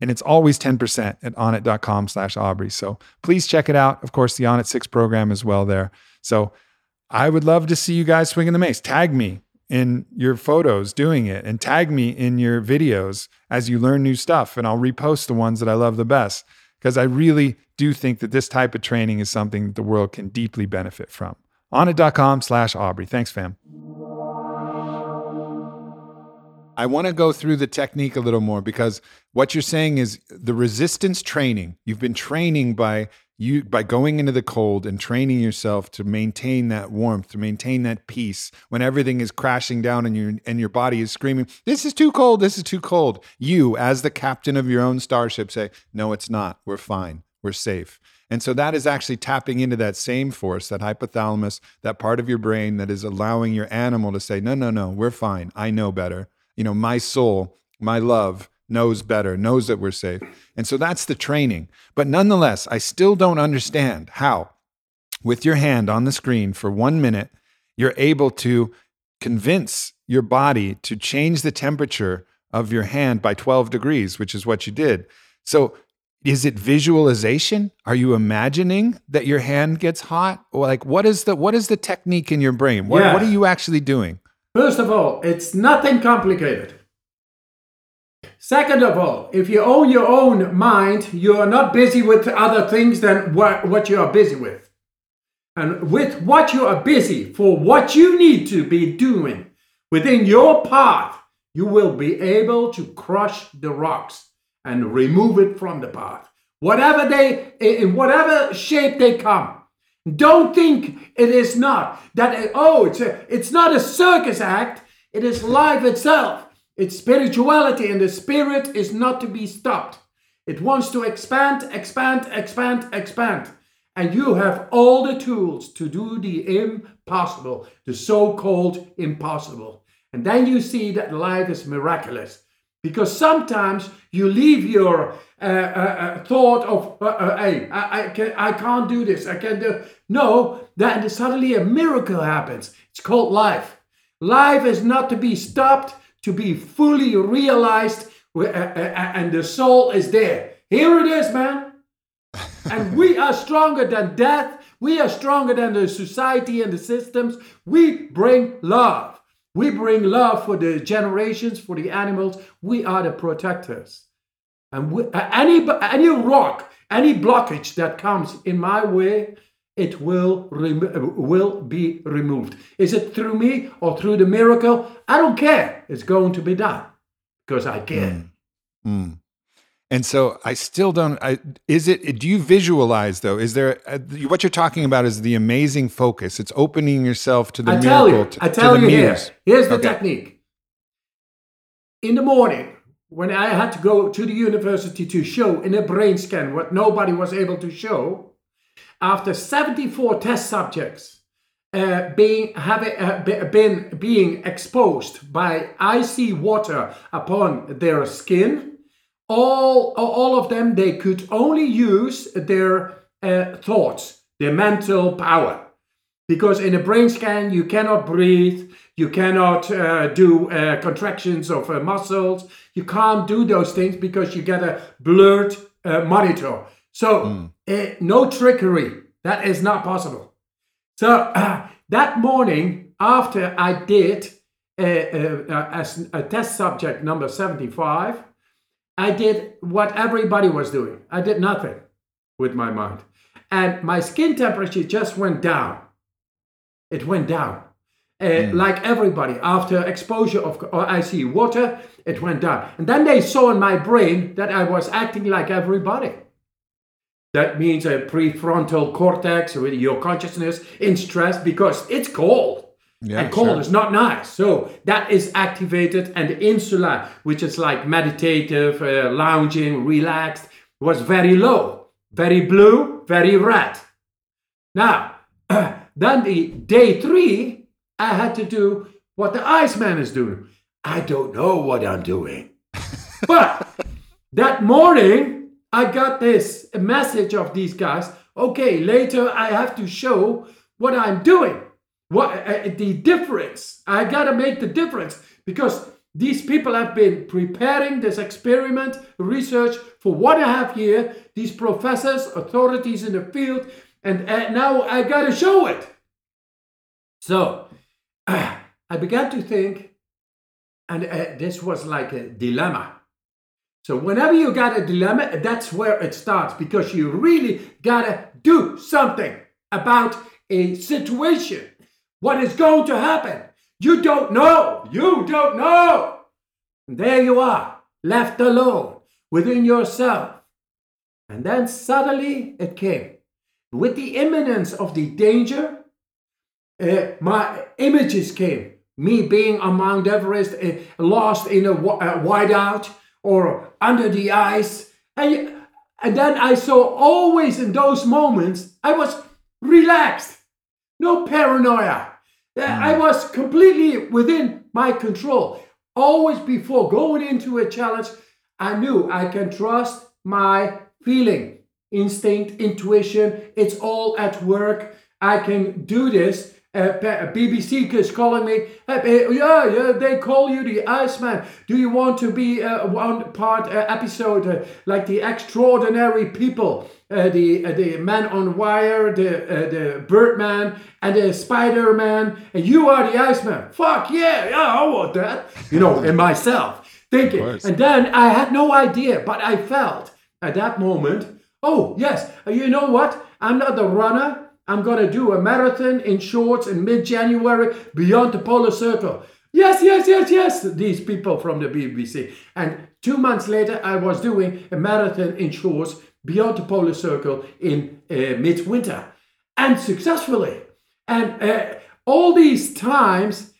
And it's always 10% at onnit.com slash Aubrey. So please check it out. Of course, the Onnit 6 program is well there. So I would love to see you guys swinging the mace. Tag me in your photos doing it and tag me in your videos as you learn new stuff. And I'll repost the ones that I love the best because I really do think that this type of training is something that the world can deeply benefit from. Onnit.com slash Aubrey. Thanks, fam. I want to go through the technique a little more because what you're saying is the resistance training. You've been training by you by going into the cold and training yourself to maintain that warmth, to maintain that peace when everything is crashing down and your and your body is screaming, "This is too cold. This is too cold." You, as the captain of your own starship, say, "No, it's not. We're fine. We're safe." And so that is actually tapping into that same force, that hypothalamus, that part of your brain that is allowing your animal to say, "No, no, no. We're fine. I know better." You know, my soul, my love knows better, knows that we're safe. And so that's the training. But nonetheless, I still don't understand how, with your hand on the screen for one minute, you're able to convince your body to change the temperature of your hand by 12 degrees, which is what you did. So, is it visualization? Are you imagining that your hand gets hot? Or like what is the what is the technique in your brain? What, Yeah. what are you actually doing? First of all, it's nothing complicated. Second of all, if you own your own mind, you are not busy with other things than what, what you are busy with. And with what you are busy for what you need to be doing within your path, you will be able to crush the rocks and remove it from the path. Whatever they, in whatever shape they come. Don't think it is not that. Oh, it's a, it's not a circus act. It is life itself. It's spirituality, and the spirit is not to be stopped. It wants to expand, expand, expand, expand. And you have all the tools to do the impossible, the so called impossible. And then you see that life is miraculous. Because sometimes you leave your uh, uh, uh, thought of, uh, uh, hey, I, I, can, I can't do this, I can't do. No, then suddenly a miracle happens. It's called life. Life is not to be stopped, to be fully realized, and the soul is there. Here it is, man. and we are stronger than death. We are stronger than the society and the systems. We bring love. We bring love for the generations, for the animals. We are the protectors. And we, any any rock, any blockage that comes in my way, it will rem- will be removed. Is it through me or through the miracle? I don't care. It's going to be done because I care. Mm. And so I still don't. I, is it? Do you visualize though? Is there uh, what you're talking about? Is the amazing focus? It's opening yourself to the I miracle. tell you, to, I tell you here. Here's the Okay. technique. In the morning, when I had to go to the university to show in a brain scan what nobody was able to show, after 74 test subjects uh, being having uh, been being exposed by icy water upon their skin, all all of them they could only use their uh, thoughts, their mental power. Because in a brain scan you cannot breathe you cannot uh, do uh, contractions of uh, muscles. You can't do those things because you get a blurred uh, monitor. So uh, no trickery that is not possible so that morning after i did uh, uh, uh, as a test subject number 75 i did what everybody was doing i did nothing with my mind and my skin temperature just went down it went down. Uh, Like everybody, after exposure of uh, icy water, it went down. And then they saw in my brain that I was acting like everybody. That means a prefrontal cortex with your consciousness in stress because it's cold. Yeah, and cold sure. is not nice. So that is activated, and the insula, which is like meditative, uh, lounging, relaxed, was very low, very blue, very red. Now, then the day three, I had to do what the Iceman is doing. I don't know what I'm doing. but that morning, I got this message of these guys. Okay, later I have to show what I'm doing. What uh, the difference? I gotta make the difference because these people have been preparing this experiment research for one and a half year. These professors, authorities in the field, and uh, now I gotta show it. So I began to think, and uh, this was like a dilemma. So whenever you got a dilemma, that's where it starts because you really gotta do something about a situation. What is going to happen? You don't know. You don't know. And there you are, left alone within yourself. And then suddenly it came. With the imminence of the danger, uh, my images came. Me being on Mount Everest, uh, lost in a, a whiteout or under the ice. And, and then I saw always in those moments, I was relaxed, no paranoia. Uh, I was completely within my control. Always before going into a challenge, I knew I can trust my feeling, instinct, intuition. It's all at work. I can do this. Uh, BBC is calling me. Uh, uh, yeah, yeah, they call you the Iceman. Do you want to be uh, one part uh, episode uh, like the extraordinary people, uh, the uh, the man on wire, the uh, the Birdman, and the Spider Man, and you are the Iceman? Fuck yeah, yeah, I want that. You know, in myself thinking, and then I had no idea, but I felt at that moment. Oh yes, uh, you know what? I'm not the runner. I'm gonna do a marathon in shorts in mid-January beyond the polar circle. Yes, yes, yes, yes. These people from the BBC. And two months later, I was doing a marathon in shorts beyond the polar circle in uh, midwinter, and successfully. And uh, all these times,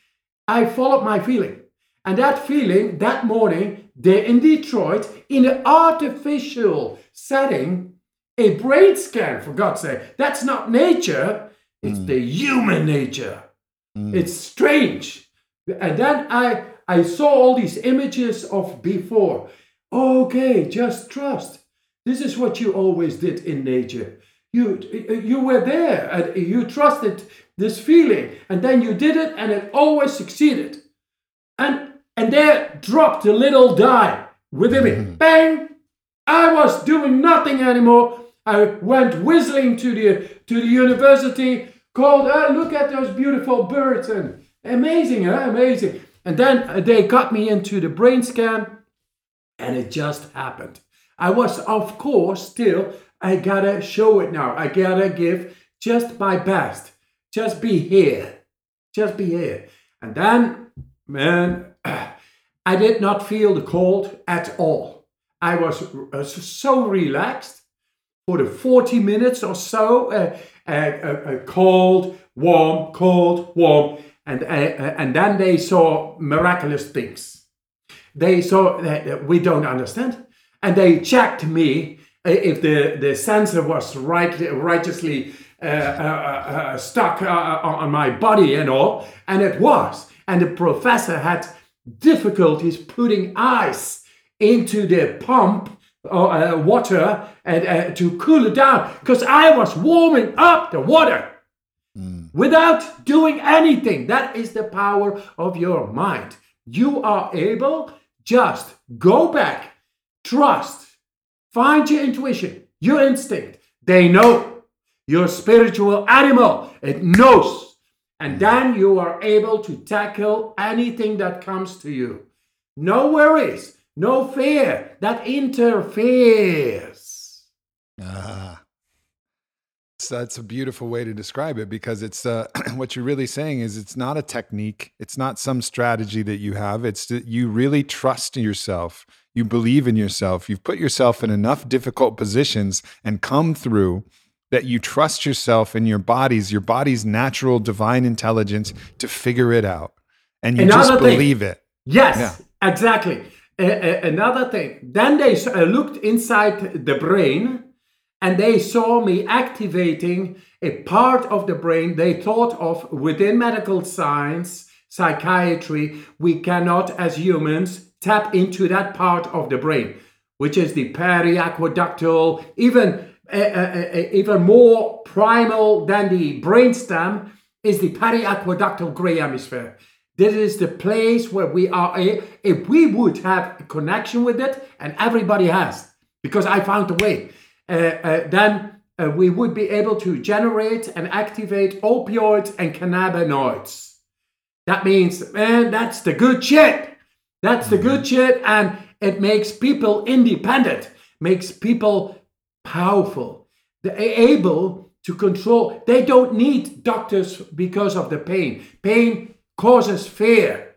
I followed my feeling. And that feeling, that morning, there in Detroit, in an artificial setting, a brain scan, for God's sake. That's not nature, it's mm. the human nature. Mm. It's strange. And then I, I saw all these images of before. Okay, just trust. This is what you always did in nature. You, you were there and you trusted this feeling, and then you did it, and it always succeeded. And and there dropped a little die within me. Mm-hmm. Bang! I was doing nothing anymore. I went whistling to the to the university, called, oh, look at those beautiful birds and amazing, huh? Amazing. And then uh, they got me into the brain scan, and it just happened. I was, of course, still, I gotta show it now. I gotta give just my best. Just be here. Just be here. And then, man, I did not feel the cold at all. I was uh, so relaxed for the 40 minutes or so, uh, uh, uh, cold, warm, cold, warm, and and then they saw miraculous things. They saw that we don't understand, and they checked me if the, the sensor was right, righteously uh, uh, uh, stuck on my body and all, and it was. And the professor had difficulties putting ice into the pump uh, water and uh, to cool it down because I was warming up the water mm. without doing anything. That is the power of your mind. You are able just go back, trust, find your intuition, your instinct. They know. Your spiritual animal, it knows. And then you are able to tackle anything that comes to you. No worries no fear that interferes. Ah. So that's a beautiful way to describe it because it's uh, what you're really saying is it's not a technique, it's not some strategy that you have. It's that you really trust yourself, you believe in yourself, you've put yourself in enough difficult positions and come through that you trust yourself and your body's your body's natural divine intelligence to figure it out, and you Another just believe thing. it. Yes, yeah. exactly another thing. Then they uh, looked inside the brain and they saw me activating a part of the brain they thought of within medical science, psychiatry. We cannot, as humans, tap into that part of the brain, which is the periaqueductal, even even more primal than the brainstem is the periaqueductal gray hemisphere. This is the place where we are. If we would have a connection with it, and everybody has, because I found a way, uh, uh, then uh, we would be able to generate and activate opioids and cannabinoids. That means, man, that's the good shit. That's the good shit, and it makes people independent, makes people powerful, They're able to control. They don't need doctors because of the pain. Pain causes fear,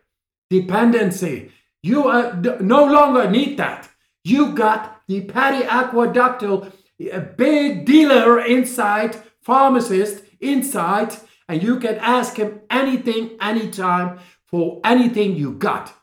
dependency. You uh, no longer need that. You got the periaqueductal, a big dealer inside, pharmacist inside, and you can ask him anything, anytime for anything you got.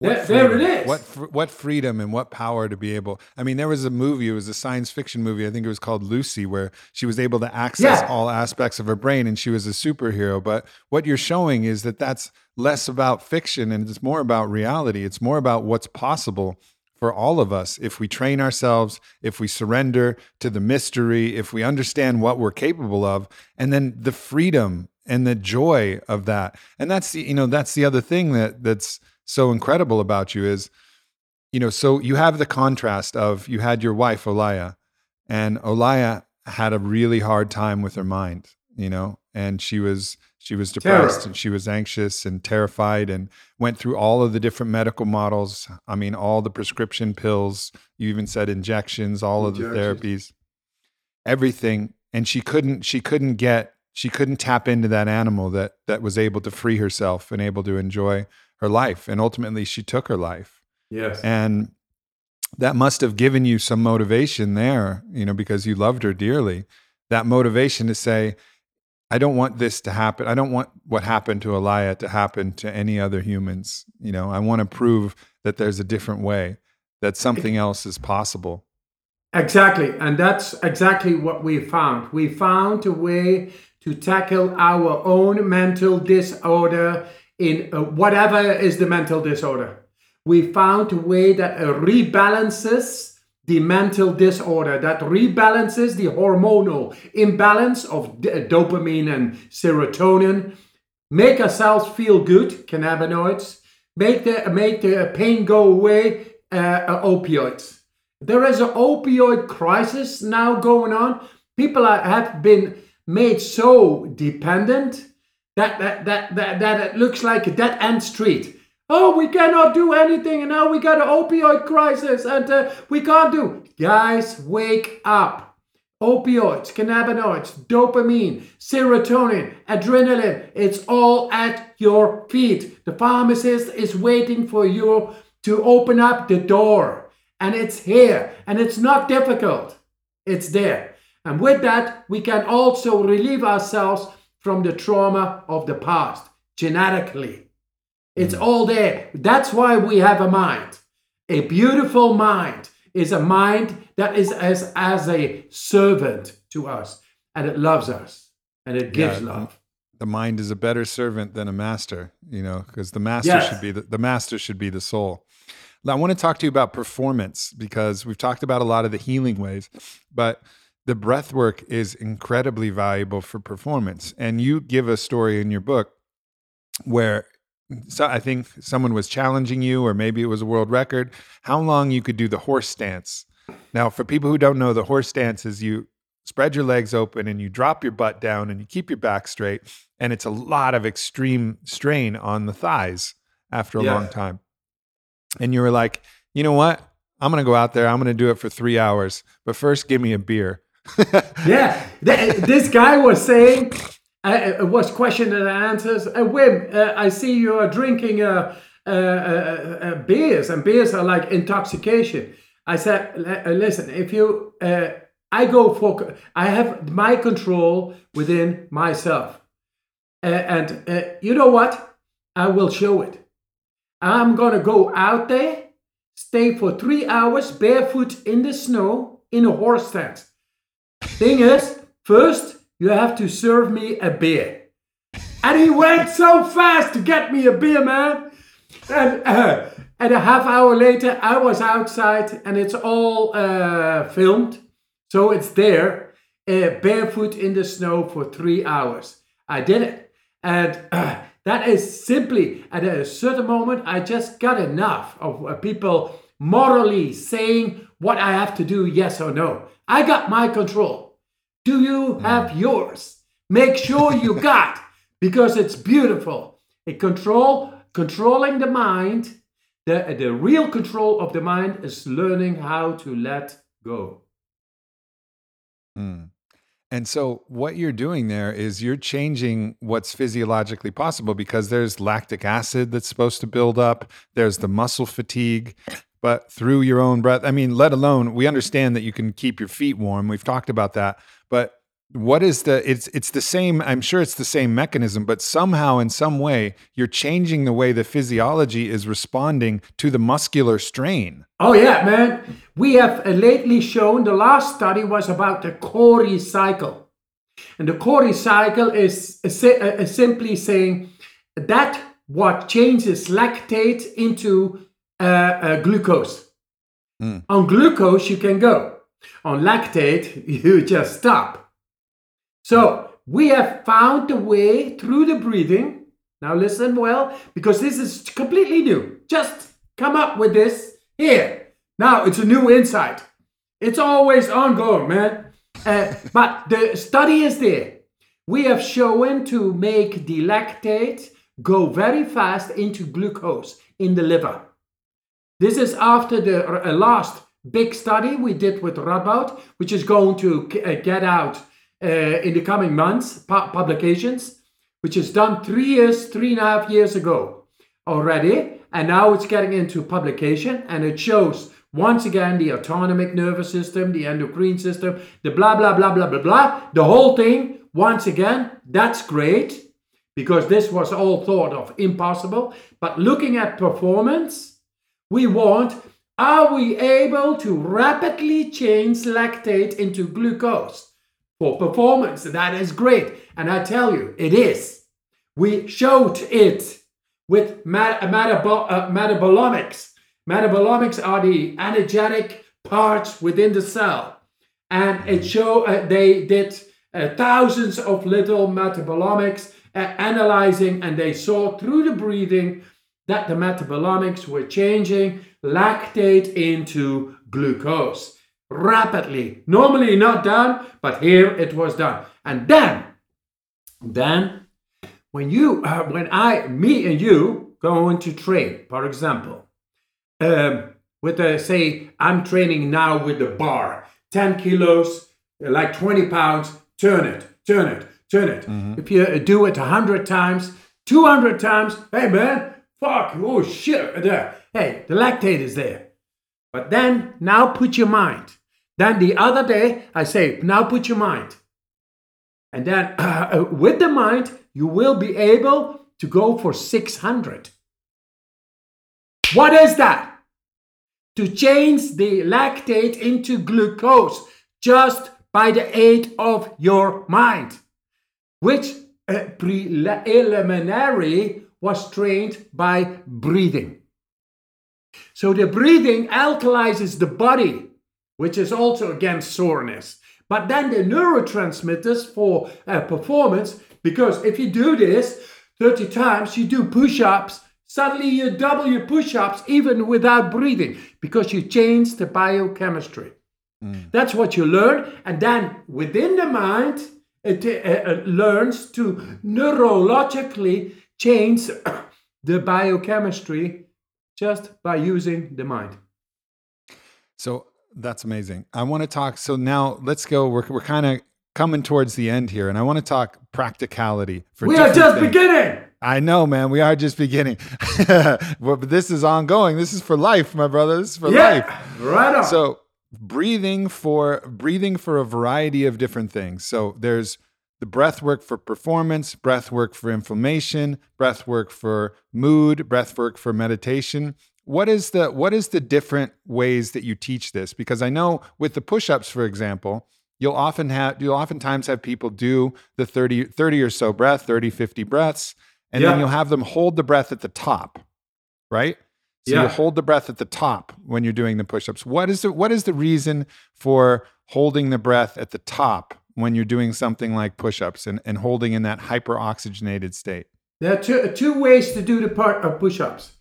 There, there, it is. What what freedom and what power to be able. I mean, there was a movie. It was a science fiction movie. I think it was called Lucy, where she was able to access yeah. all aspects of her brain, and she was a superhero. But what you're showing is that that's less about fiction and it's more about reality. It's more about what's possible for all of us if we train ourselves, if we surrender to the mystery, if we understand what we're capable of, and then the freedom and the joy of that. And that's the you know that's the other thing that that's so incredible about you is, you know, so you have the contrast of you had your wife, Olaya, and Olaya had a really hard time with her mind, you know, and she was she was depressed Terror. and she was anxious and terrified and went through all of the different medical models. I mean, all the prescription pills, you even said injections, all injections. of the therapies, everything. And she couldn't she couldn't get she couldn't tap into that animal that that was able to free herself and able to enjoy her life. And ultimately, she took her life. Yes. And that must have given you some motivation there, you know, because you loved her dearly. That motivation to say, I don't want this to happen. I don't want what happened to Olaya to happen to any other humans. You know, I want to prove that there's a different way, that something else is possible. Exactly. And that's exactly what we found. We found a way to tackle our own mental disorder in uh, whatever is the mental disorder. We found a way that rebalances the mental disorder, that rebalances the hormonal imbalance of d- dopamine and serotonin, make ourselves feel good, cannabinoids, make the, make the pain go away, uh, uh, opioids. There is an opioid crisis now going on. People are, have been made so dependent that, that, that, that, that looks like a dead end street. Oh, we cannot do anything, and now we got an opioid crisis, and uh, we can't do. Guys, wake up. Opioids, cannabinoids, dopamine, serotonin, adrenaline, it's all at your feet. The pharmacist is waiting for you to open up the door. And it's here. And it's not difficult. It's there. And with that, we can also relieve ourselves from the trauma of the past genetically. It's mm. all there. That's why we have a mind. A beautiful mind is a mind that is as, as a servant to us and it loves us and it gives yeah, love. The mind is a better servant than a master, you know, because the master yes. should be the, the master should be the soul. Now, I want to talk to you about performance because we've talked about a lot of the healing ways, but the breath work is incredibly valuable for performance. And you give a story in your book where so I think someone was challenging you, or maybe it was a world record, how long you could do the horse stance. Now, for people who don't know, the horse stance is you spread your legs open and you drop your butt down and you keep your back straight. And it's a lot of extreme strain on the thighs after a yeah. long time. And you were like, you know what? I'm going to go out there. I'm going to do it for three hours. But first, give me a beer. yeah. This guy was saying, uh, uh, was question and answers. Uh, Wim, uh, I see you are drinking uh, uh, beers, and beers are like intoxication. I said, listen, if you, I go for, I have my control within myself. and you know what? I will show it. I'm going to go out there, stay for three hours barefoot in the snow in a horse stance. Thing is, first, you have to serve me a beer. And he went so fast to get me a beer, man. And, uh, and a half hour later, I was outside and it's all uh, filmed. So it's there, uh, barefoot in the snow for three hours. I did it. And uh, that is simply, at a certain moment, I just got enough of uh, people morally saying what I have to do, yes or no. I got my control. Do you have yours? Make sure you got because it's beautiful. A control controlling the mind. The, the real control of the mind is learning how to let go. Mm. And so, what you're doing there is you're changing what's physiologically possible because there's lactic acid that's supposed to build up, there's the muscle fatigue, but through your own breath. I mean, let alone, we understand that you can keep your feet warm. We've talked about that. But what is the it's it's the same i'm sure it's the same mechanism but somehow in some way you're changing the way the physiology is responding to the muscular strain. Oh yeah man. We have uh, lately shown the last study was about the cori cycle. And the cori cycle is uh, simply saying that what changes lactate into uh, uh, glucose. Mm. on glucose you can go on lactate, you just stop. So we have found a way through the breathing. Now listen well, because this is completely new. Just come up with this here. Now it's a new insight. It's always ongoing, man. Uh, but the study is there. We have shown to make the lactate go very fast into glucose in the liver. This is after the uh, last big study we did with Radboud, which is going to uh, get out uh, in the coming months, pu- publications, which is done three years, three and a half years ago already. And now it's getting into publication and it shows once again the autonomic nervous system, the endocrine system, the blah, blah, blah, blah, blah, blah, the whole thing. Once again, that's great because this was all thought of impossible. But looking at performance, we want are we able to rapidly change lactate into glucose for performance? That is great. And I tell you, it is. We showed it with uh, metabolomics. Metabolomics are the energetic parts within the cell. And it show uh, they did uh, thousands of little metabolomics uh, analyzing, and they saw through the breathing that the metabolomics were changing lactate into glucose rapidly. Normally not done, but here it was done. And then, then when you, uh, when I, me and you go into train, for example, um, with a, say, I'm training now with the bar, 10 kilos, like 20 pounds, turn it, turn it, turn it. Mm-hmm. If you do it 100 times, 200 times, hey man, fuck, oh shit, there. Hey, the lactate is there. But then now put your mind. Then the other day I say, now put your mind. And then uh, with the mind, you will be able to go for 600. What is that? To change the lactate into glucose just by the aid of your mind, which uh, preliminary was trained by breathing. So the breathing alkalizes the body, which is also against soreness. But then the neurotransmitters for uh, performance, because if you do this 30 times, you do push ups, suddenly you double your push ups even without breathing because you change the biochemistry. Mm. That's what you learn. And then within the mind, it uh, uh, learns to neurologically change the biochemistry just by using the mind. So that's amazing. I want to talk. So now let's go. We're, we're kind of coming towards the end here, and I want to talk practicality. For we are just things. beginning. I know, man. We are just beginning. but this is ongoing. This is for life, my brother. This is for yeah, life. Right on. So breathing for breathing for a variety of different things. So there's the breath work for performance, breath work for inflammation, breath work for mood, breath work for meditation. What is the what is the different ways that you teach this? Because I know with the push-ups, for example, you'll often have you'll oftentimes have people do the 30, 30 or so breath, 30, 50 breaths, and yeah. then you'll have them hold the breath at the top, right? So yeah. you hold the breath at the top when you're doing the push-ups. What is the what is the reason for holding the breath at the top when you're doing something like push-ups and, and holding in that hyper-oxygenated state? There are two, two ways to do the part of push-ups.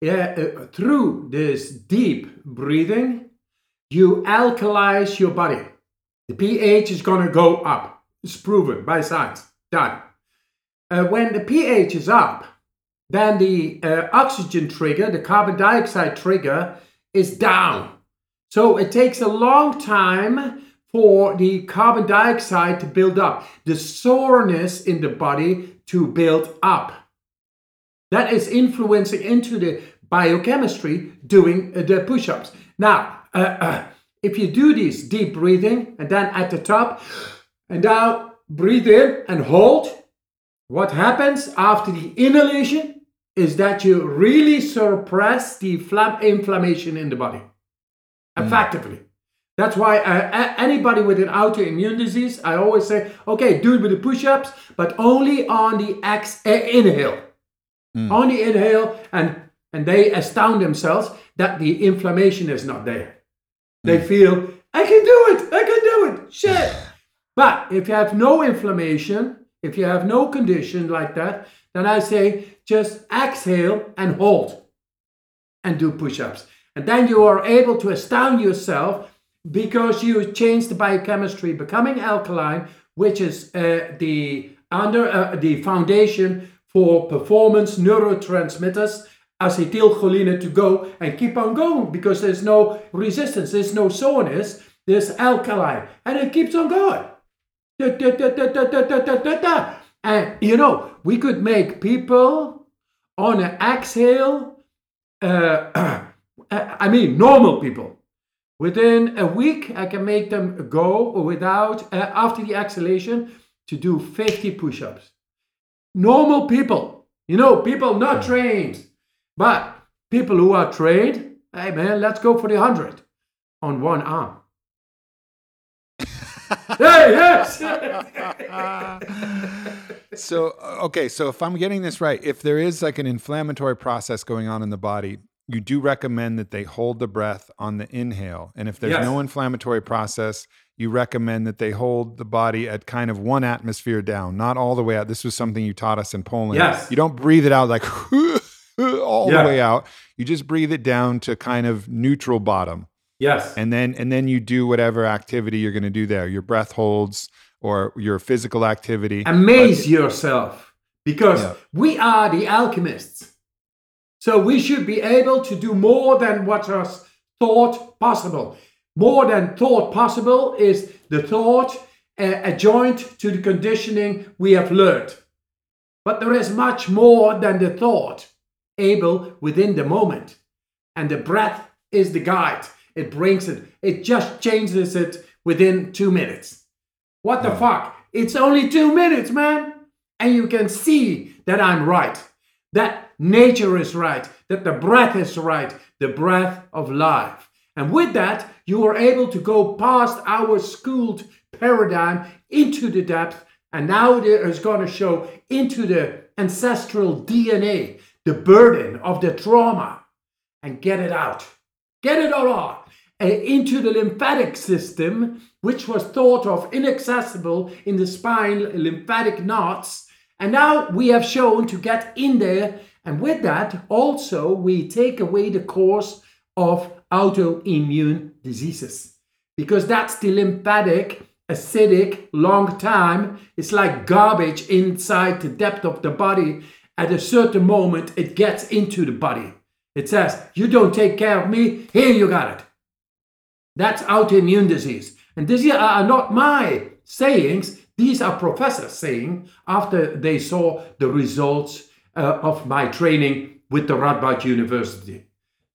Yeah, uh, through this deep breathing, you alkalize your body. The pH is going to go up. It's proven by science. Done. Uh, when the pH is up, then the uh, oxygen trigger, the carbon dioxide trigger, is down. So it takes a long time for the carbon dioxide to build up, the soreness in the body to build up. That is influencing into the biochemistry doing the push ups. Now, uh, uh, if you do this deep breathing and then at the top, and now breathe in and hold, what happens after the inhalation is that you really suppress the inflammation in the body mm. That's why uh, anybody with an autoimmune disease, I always say, okay, do it with the push-ups, but only on the ex- uh, inhale. Mm. On the inhale, and and they astound themselves that the inflammation is not there. They mm. feel, I can do it, I can do it, shit. but if you have no inflammation, if you have no condition like that, then I say just exhale and hold and do push ups. And then you are able to astound yourself because you change the biochemistry, becoming alkaline, which is uh, the under uh, the foundation for performance neurotransmitters, acetylcholine to go and keep on going because there's no resistance, there's no soreness, there's alkaline, and it keeps on going. And you know, we could make people on an exhale, uh, I mean, normal people. Within a week, I can make them go without, uh, after the exhalation, to do 50 push ups. Normal people, you know, people not trained, but people who are trained, hey man, let's go for the 100 on one arm. hey, yes! so okay so if i'm getting this right if there is like an inflammatory process going on in the body you do recommend that they hold the breath on the inhale and if there's yes. no inflammatory process you recommend that they hold the body at kind of one atmosphere down not all the way out this was something you taught us in poland yes. you don't breathe it out like all yeah. the way out you just breathe it down to kind of neutral bottom yes and then and then you do whatever activity you're going to do there your breath holds or your physical activity. Amaze but, yourself because yeah. we are the alchemists. So we should be able to do more than what was thought possible. More than thought possible is the thought uh, adjoined to the conditioning we have learned. But there is much more than the thought. able within the moment. And the breath is the guide. It brings it, it just changes it within two minutes. What the fuck? It's only two minutes, man. And you can see that I'm right, that nature is right, that the breath is right, the breath of life. And with that, you are able to go past our schooled paradigm into the depth. And now it is going to show into the ancestral DNA, the burden of the trauma, and get it out. Get it all out. Uh, into the lymphatic system, which was thought of inaccessible in the spine, lymphatic knots. And now we have shown to get in there. And with that, also, we take away the cause of autoimmune diseases. Because that's the lymphatic acidic long time. It's like garbage inside the depth of the body. At a certain moment it gets into the body. It says you don't take care of me. Here you got it. That's autoimmune disease. And these are not my sayings. These are professors saying after they saw the results uh, of my training with the Radboud University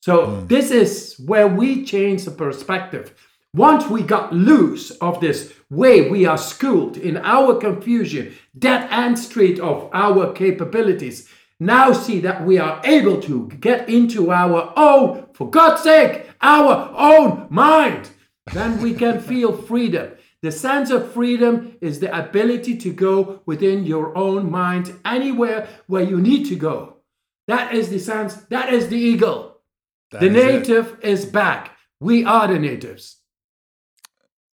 so mm. this is where we change the perspective. Once we got loose of this way we are schooled in our confusion, dead end street of our capabilities, now see that we are able to get into our own, for God's sake, our own mind. Then we can feel freedom. The sense of freedom is the ability to go within your own mind anywhere where you need to go. That is the sense, that is the eagle. That the is native it. is back. We are the natives.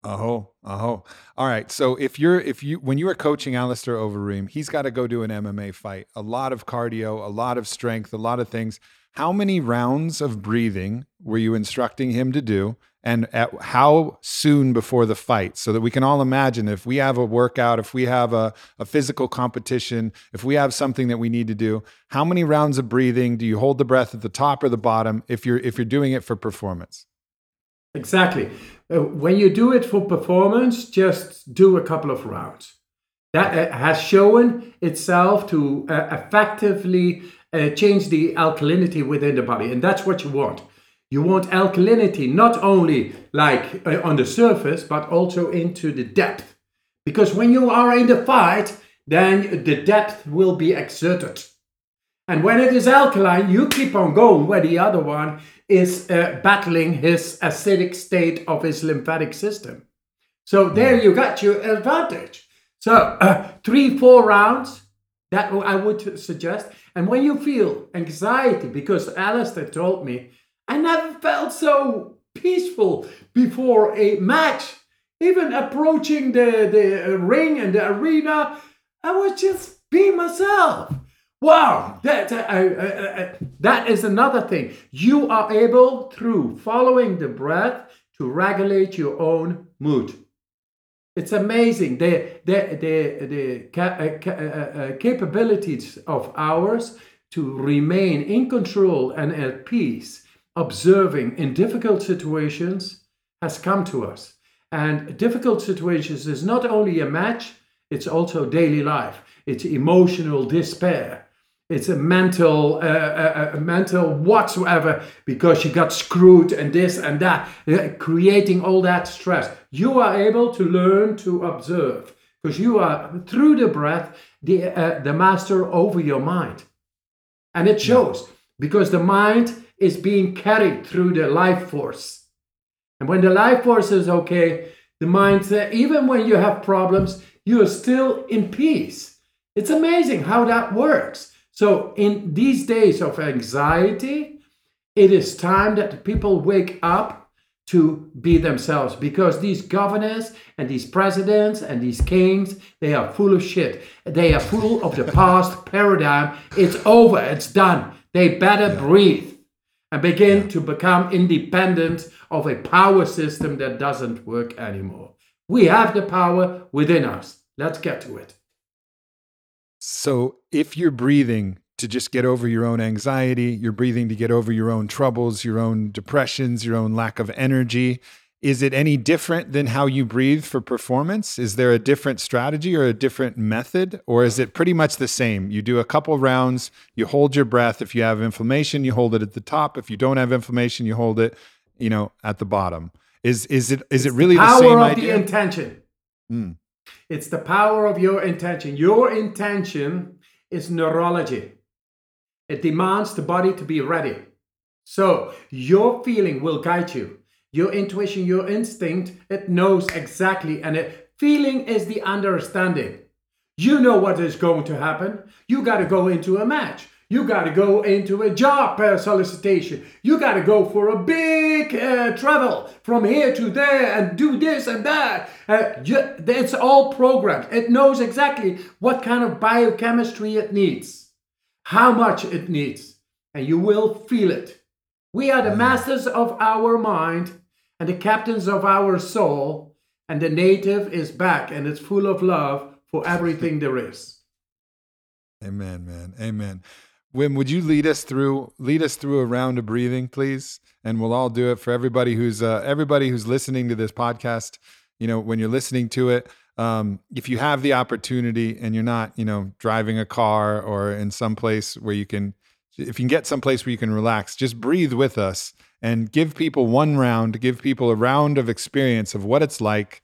Oh, oh. All right. So if you're if you when you are coaching Alistair Overeem, he's got to go do an MMA fight. A lot of cardio, a lot of strength, a lot of things. How many rounds of breathing were you instructing him to do? and at how soon before the fight? So that we can all imagine if we have a workout if we have a, a physical competition if we have something that we need to do how many rounds of breathing do you hold the breath at the top or the bottom if you're if you're doing it for performance? Exactly. Uh, when you do it for performance just do a couple of rounds. That uh, has shown itself to uh, effectively uh, change the alkalinity within the body and that's what you want you want alkalinity not only like uh, on the surface, but also into the depth. Because when you are in the fight, then the depth will be exerted. And when it is alkaline, you keep on going where the other one is uh, battling his acidic state of his lymphatic system. So there you got your advantage. So uh, three, four rounds, that I would suggest. And when you feel anxiety, because Alistair told me I never felt so peaceful before a match. Even approaching the, the ring and the arena, I was just being myself. Wow, that, uh, uh, uh, that is another thing. You are able, through following the breath, to regulate your own mood. It's amazing the, the, the, the ca- uh, ca- uh, uh, capabilities of ours to remain in control and at peace observing in difficult situations has come to us. And difficult situations is not only a match, it's also daily life. It's emotional despair. It's a mental, uh, uh, uh mental whatsoever because you got screwed and this and that, uh, creating all that stress. You are able to learn to observe because you are through the breath the uh, the master over your mind, and it shows because the mind is being carried through the life force. And when the life force is okay, the mindset, even when you have problems, you are still in peace. It's amazing how that works. So, in these days of anxiety, it is time that people wake up to be themselves because these governors and these presidents and these kings, they are full of shit. They are full of the past paradigm. It's over, it's done. They better breathe and begin to become independent of a power system that doesn't work anymore. We have the power within us. Let's get to it. So, if you're breathing to just get over your own anxiety, you're breathing to get over your own troubles, your own depressions, your own lack of energy, is it any different than how you breathe for performance? Is there a different strategy or a different method? Or is it pretty much the same? You do a couple rounds, you hold your breath. If you have inflammation, you hold it at the top. If you don't have inflammation, you hold it, you know, at the bottom. Is is it is it really the, power same of idea? the intention. Hmm. It's the power of your intention. Your intention is neurology. It demands the body to be ready. So your feeling will guide you. Your intuition, your instinct, it knows exactly. And it, feeling is the understanding. You know what is going to happen. You got to go into a match. You got to go into a job uh, solicitation. You got to go for a big uh, travel from here to there and do this and that. Uh, you, it's all programmed. It knows exactly what kind of biochemistry it needs, how much it needs, and you will feel it. We are the masters of our mind and the captains of our soul, and the native is back and it's full of love for everything there is. Amen, man. Amen. Wim, would you lead us through lead us through a round of breathing, please? And we'll all do it for everybody who's uh, everybody who's listening to this podcast. You know, when you're listening to it, um, if you have the opportunity and you're not, you know, driving a car or in some place where you can, if you can get someplace where you can relax, just breathe with us and give people one round, give people a round of experience of what it's like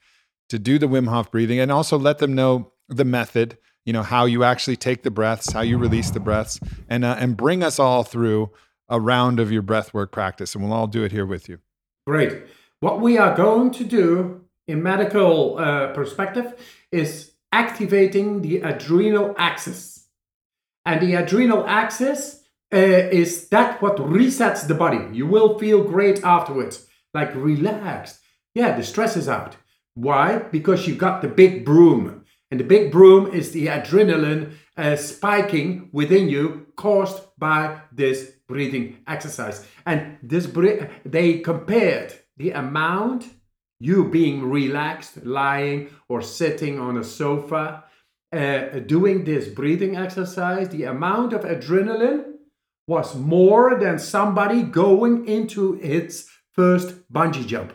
to do the Wim Hof breathing, and also let them know the method you know how you actually take the breaths how you release the breaths and uh, and bring us all through a round of your breath work practice and we'll all do it here with you Great. What we are going to do in medical uh, perspective is activating the adrenal axis. And the adrenal axis uh, is that what resets the body. You will feel great afterwards, like relaxed. Yeah, the stress is out. Why? Because you got the big broom. And the big broom is the adrenaline uh, spiking within you caused by this breathing exercise. And this bre- they compared the amount you being relaxed, lying or sitting on a sofa, uh, doing this breathing exercise, the amount of adrenaline was more than somebody going into its first bungee jump.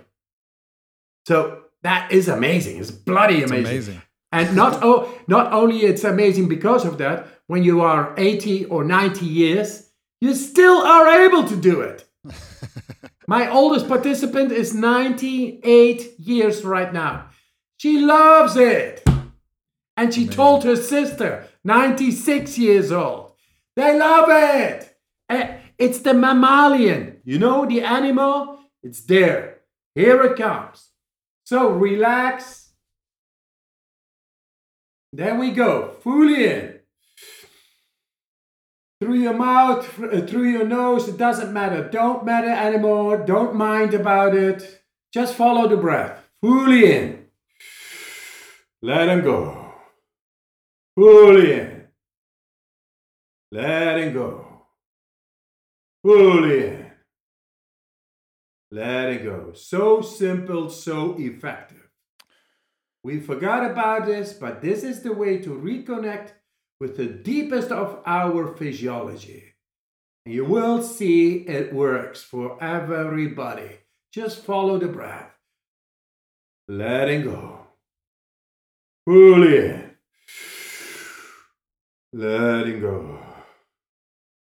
So that is amazing. It's bloody amazing. amazing And not oh, not only it's amazing because of that, when you are 80 or 90 years, you still are able to do it. My oldest participant is 98 years right now. She loves it. And she told her sister, 96 years old. They love it. Eh, It's the mammalian, you know, the animal. It's there. Here it comes. So relax. There we go. Fully in. Through your mouth, uh, through your nose, it doesn't matter. Don't matter anymore. Don't mind about it. Just follow the breath. Fully in. Let him go. Fully in. Let him go. Fully in. Let it go. So simple, so effective. We forgot about this, but this is the way to reconnect with the deepest of our physiology. And you will see it works for everybody. Just follow the breath. Letting go. Fully in. Letting go.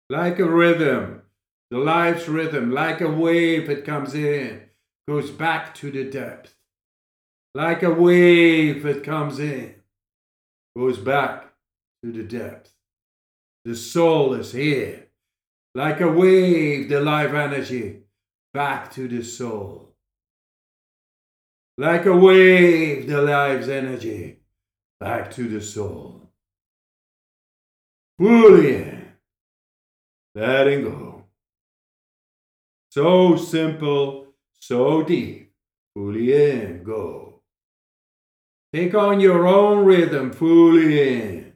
Like a rhythm, the life's rhythm, like a wave it comes in, goes back to the depth. Like a wave it comes in, goes back to the depth. The soul is here. Like a wave, the life energy back to the soul. Like a wave, the life's energy back to the soul. Fully in, letting go. So simple, so deep. Fully in, go. Take on your own rhythm, fully in.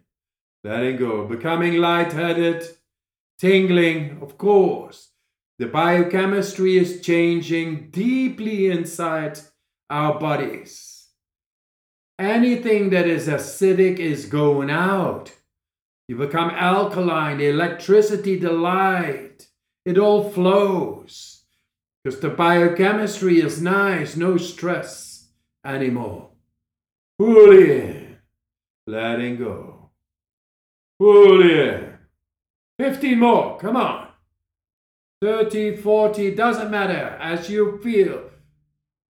Letting go. Becoming lightheaded, tingling, of course. The biochemistry is changing deeply inside our bodies. Anything that is acidic is going out. You become alkaline, the electricity, the light, it all flows. Because the biochemistry is nice, no stress anymore. Fully in, letting go. Fully in. 15 more, come on. 30, 40, doesn't matter, as you feel.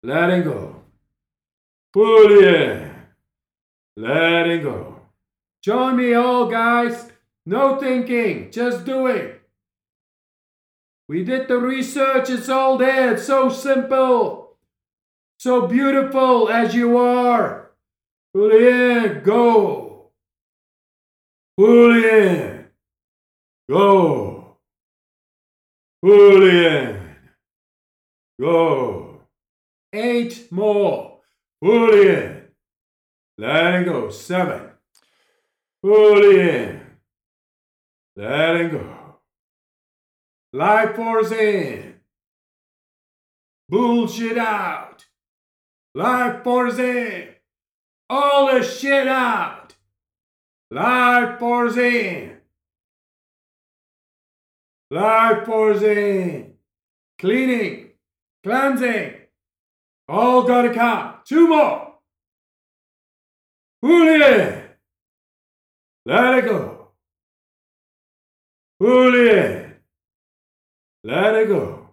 Letting go. Fully in, letting go. Join me all, guys. No thinking, just do it. We did the research, it's all there. It's so simple. So beautiful as you are. In, go. In, go. In, go. Eight more. Fully in. Letting go. Seven. Fully in. Letting go. Life force in. Bullshit out. Life force in. All the shit out. Life force in. Life force in. Cleaning. Cleansing. All gotta come. Two more. In. Let it go. In. Let it go.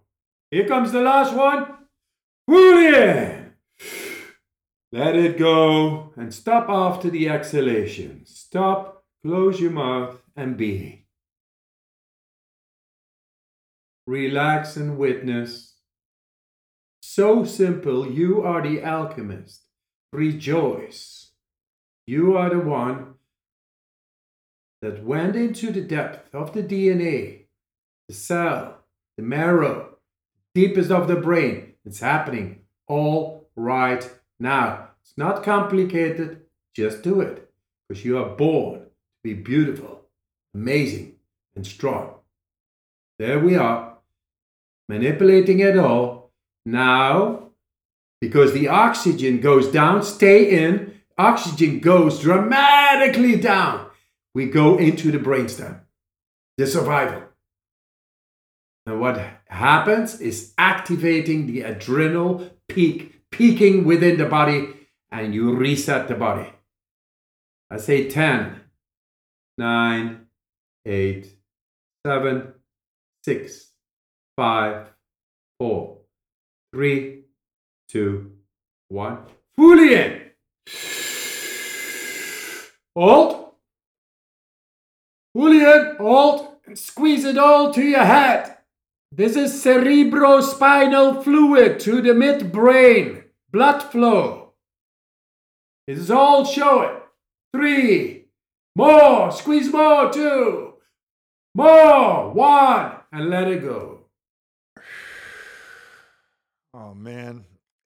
Here comes the last one. In. Let it go and stop after the exhalation. Stop, close your mouth, and be. Relax and witness. So simple, you are the alchemist. Rejoice. You are the one that went into the depth of the DNA, the cell, the marrow, deepest of the brain. It's happening all right now. It's not complicated, just do it because you are born to be beautiful, amazing, and strong. There we are, manipulating it all. Now, because the oxygen goes down, stay in, oxygen goes dramatically down. We go into the brainstem, the survival. And what happens is activating the adrenal peak, peaking within the body, and you reset the body. I say 10, 9, 8, 7, 6, 5, 4, 3, 2, 1. Fully in. Hold. Fully in. Hold. And squeeze it all to your head. This is cerebrospinal fluid to the midbrain. Blood flow. It is all showing. Three. More. Squeeze more. Two. More. One. And let it go. Oh man,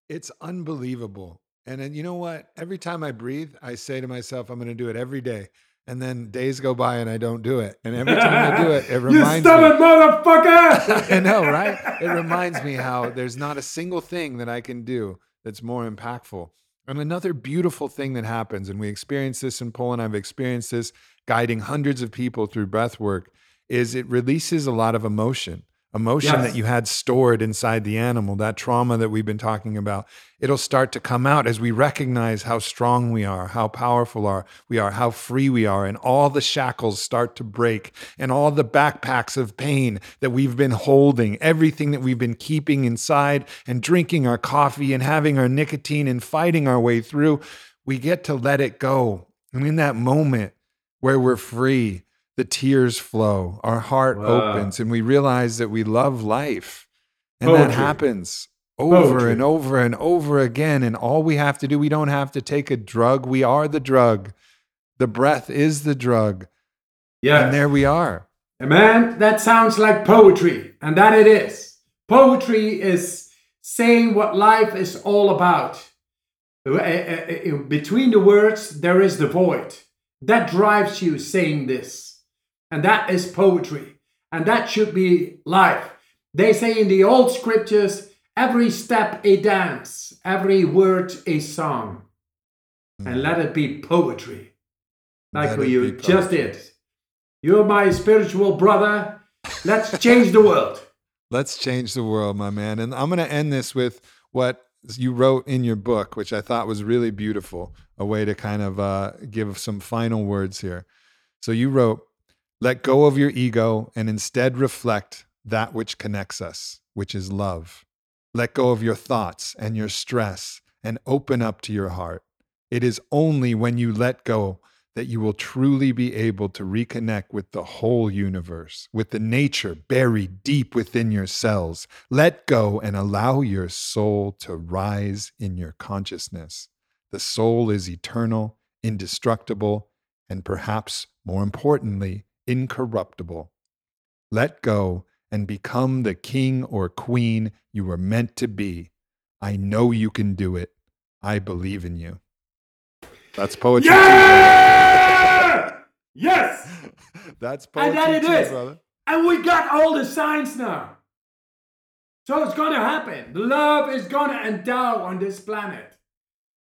it's unbelievable. And then you know what? Every time I breathe, I say to myself, I'm going to do it every day. And then days go by and I don't do it. And every time I do it, it reminds you reminds me. stubborn motherfucker! I know, right? It reminds me how there's not a single thing that I can do that's more impactful. And another beautiful thing that happens, and we experience this in Poland, I've experienced this guiding hundreds of people through breath work, is it releases a lot of emotion. Emotion Yes. that you had stored inside the animal, that trauma that we've been talking about, it'll start to come out as we recognize how strong we are, how powerful are we are, how free we are, and all the shackles start to break, and all the backpacks of pain that we've been holding, everything that we've been keeping inside, and drinking our coffee and having our nicotine and fighting our way through, we get to let it go. And in that moment where we're free, the tears flow, our heart Wow. opens, and we realize that we love life. And that happens over Poetry. and over and over again. And all we have to do, we don't have to take a drug. We are the drug. The breath is the drug. Yeah. And there we are. Man, that sounds like poetry, and that it is. Poetry is saying what life is all about. Uh, uh, uh, Between the words, there is the void. That drives you saying this. And that is poetry. And that should be life. They say in the old scriptures, every step a dance, every word a song. And let it be poetry. Like what you just did. You're my spiritual brother. Let's change the world. Let's change the world, my man. And I'm going to end this with what you wrote in your book, which I thought was really beautiful, a way to kind of uh, give some final words here. So you wrote, let go of your ego and instead reflect that which connects us, which is love. Let go of your thoughts and your stress and open up to your heart. It is only when you let go that you will truly be able to reconnect with the whole universe, with the nature buried deep within your cells. Let go and allow your soul to rise in your consciousness. The soul is eternal, indestructible, and perhaps more importantly, incorruptible. Let go and become the king or queen you were meant to be. I know you can do it. I believe in you. That's poetry. Yeah! yes! That's poetry And that it too, is. brother. And we got all the signs now. So it's going to happen. Love is going to endow on this planet.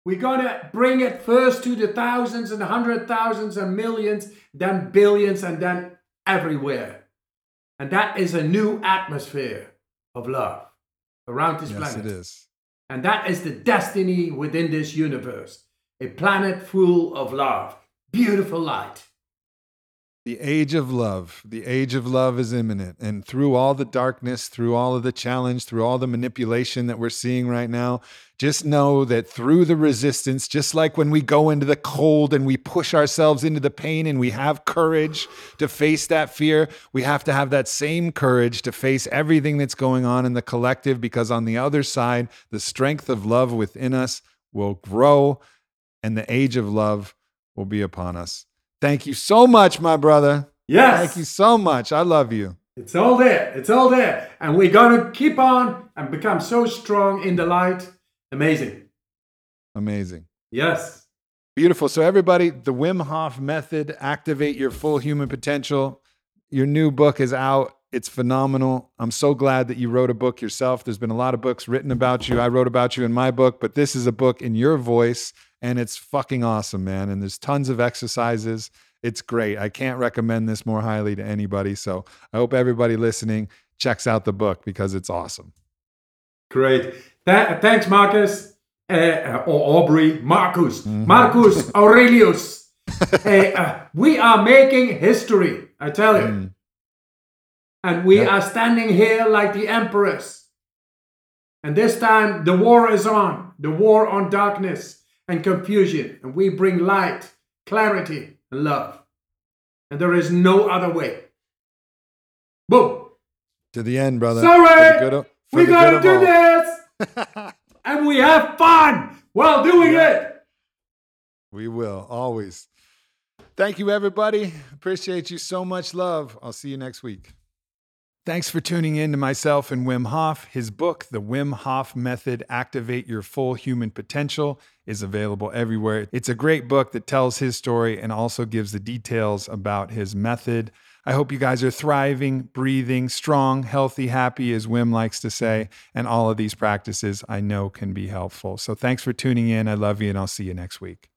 We're going to bring it first to the thousands and hundred thousands and millions, then billions, and then everywhere. And that is a new atmosphere of love around this Yes, planet. it is. And that is the destiny within this universe a planet full of love, beautiful light. The age of love, the age of love is imminent. And through all the darkness, through all of the challenge, through all the manipulation that we're seeing right now, just know that through the resistance, just like when we go into the cold and we push ourselves into the pain and we have courage to face that fear, we have to have that same courage to face everything that's going on in the collective because on the other side, the strength of love within us will grow and the age of love will be upon us. Thank you so much, my brother. Yes. Thank you so much. I love you. It's all there. It's all there. And we're going to keep on and become so strong in the light. Amazing. Amazing. Yes. Beautiful. So, everybody, the Wim Hof method, activate your full human potential. Your new book is out. It's phenomenal. I'm so glad that you wrote a book yourself. There's been a lot of books written about you. I wrote about you in my book, but this is a book in your voice, and it's fucking awesome, man. And there's tons of exercises. It's great. I can't recommend this more highly to anybody. So, I hope everybody listening checks out the book because it's awesome. Great. Th- thanks, Marcus. Uh, or Aubrey. Marcus. Marcus Aurelius. Uh, uh, we are making history, I tell you. Mm. And we Yeah. are standing here like the emperors. And this time, the war is on the war on darkness and confusion. And we bring light, clarity, and love. And there is no other way. Boom. To the end, brother. Sorry, For the good of- we gotta do all. this. and we have fun while doing Yeah. it. We will always. Thank you, everybody. Appreciate you so much. Love. I'll see you next week. Thanks for tuning in to myself and Wim Hof. His book, The Wim Hof Method Activate Your Full Human Potential, is available everywhere. It's a great book that tells his story and also gives the details about his method. I hope you guys are thriving, breathing, strong, healthy, happy, as Wim likes to say. And all of these practices I know can be helpful. So thanks for tuning in. I love you, and I'll see you next week.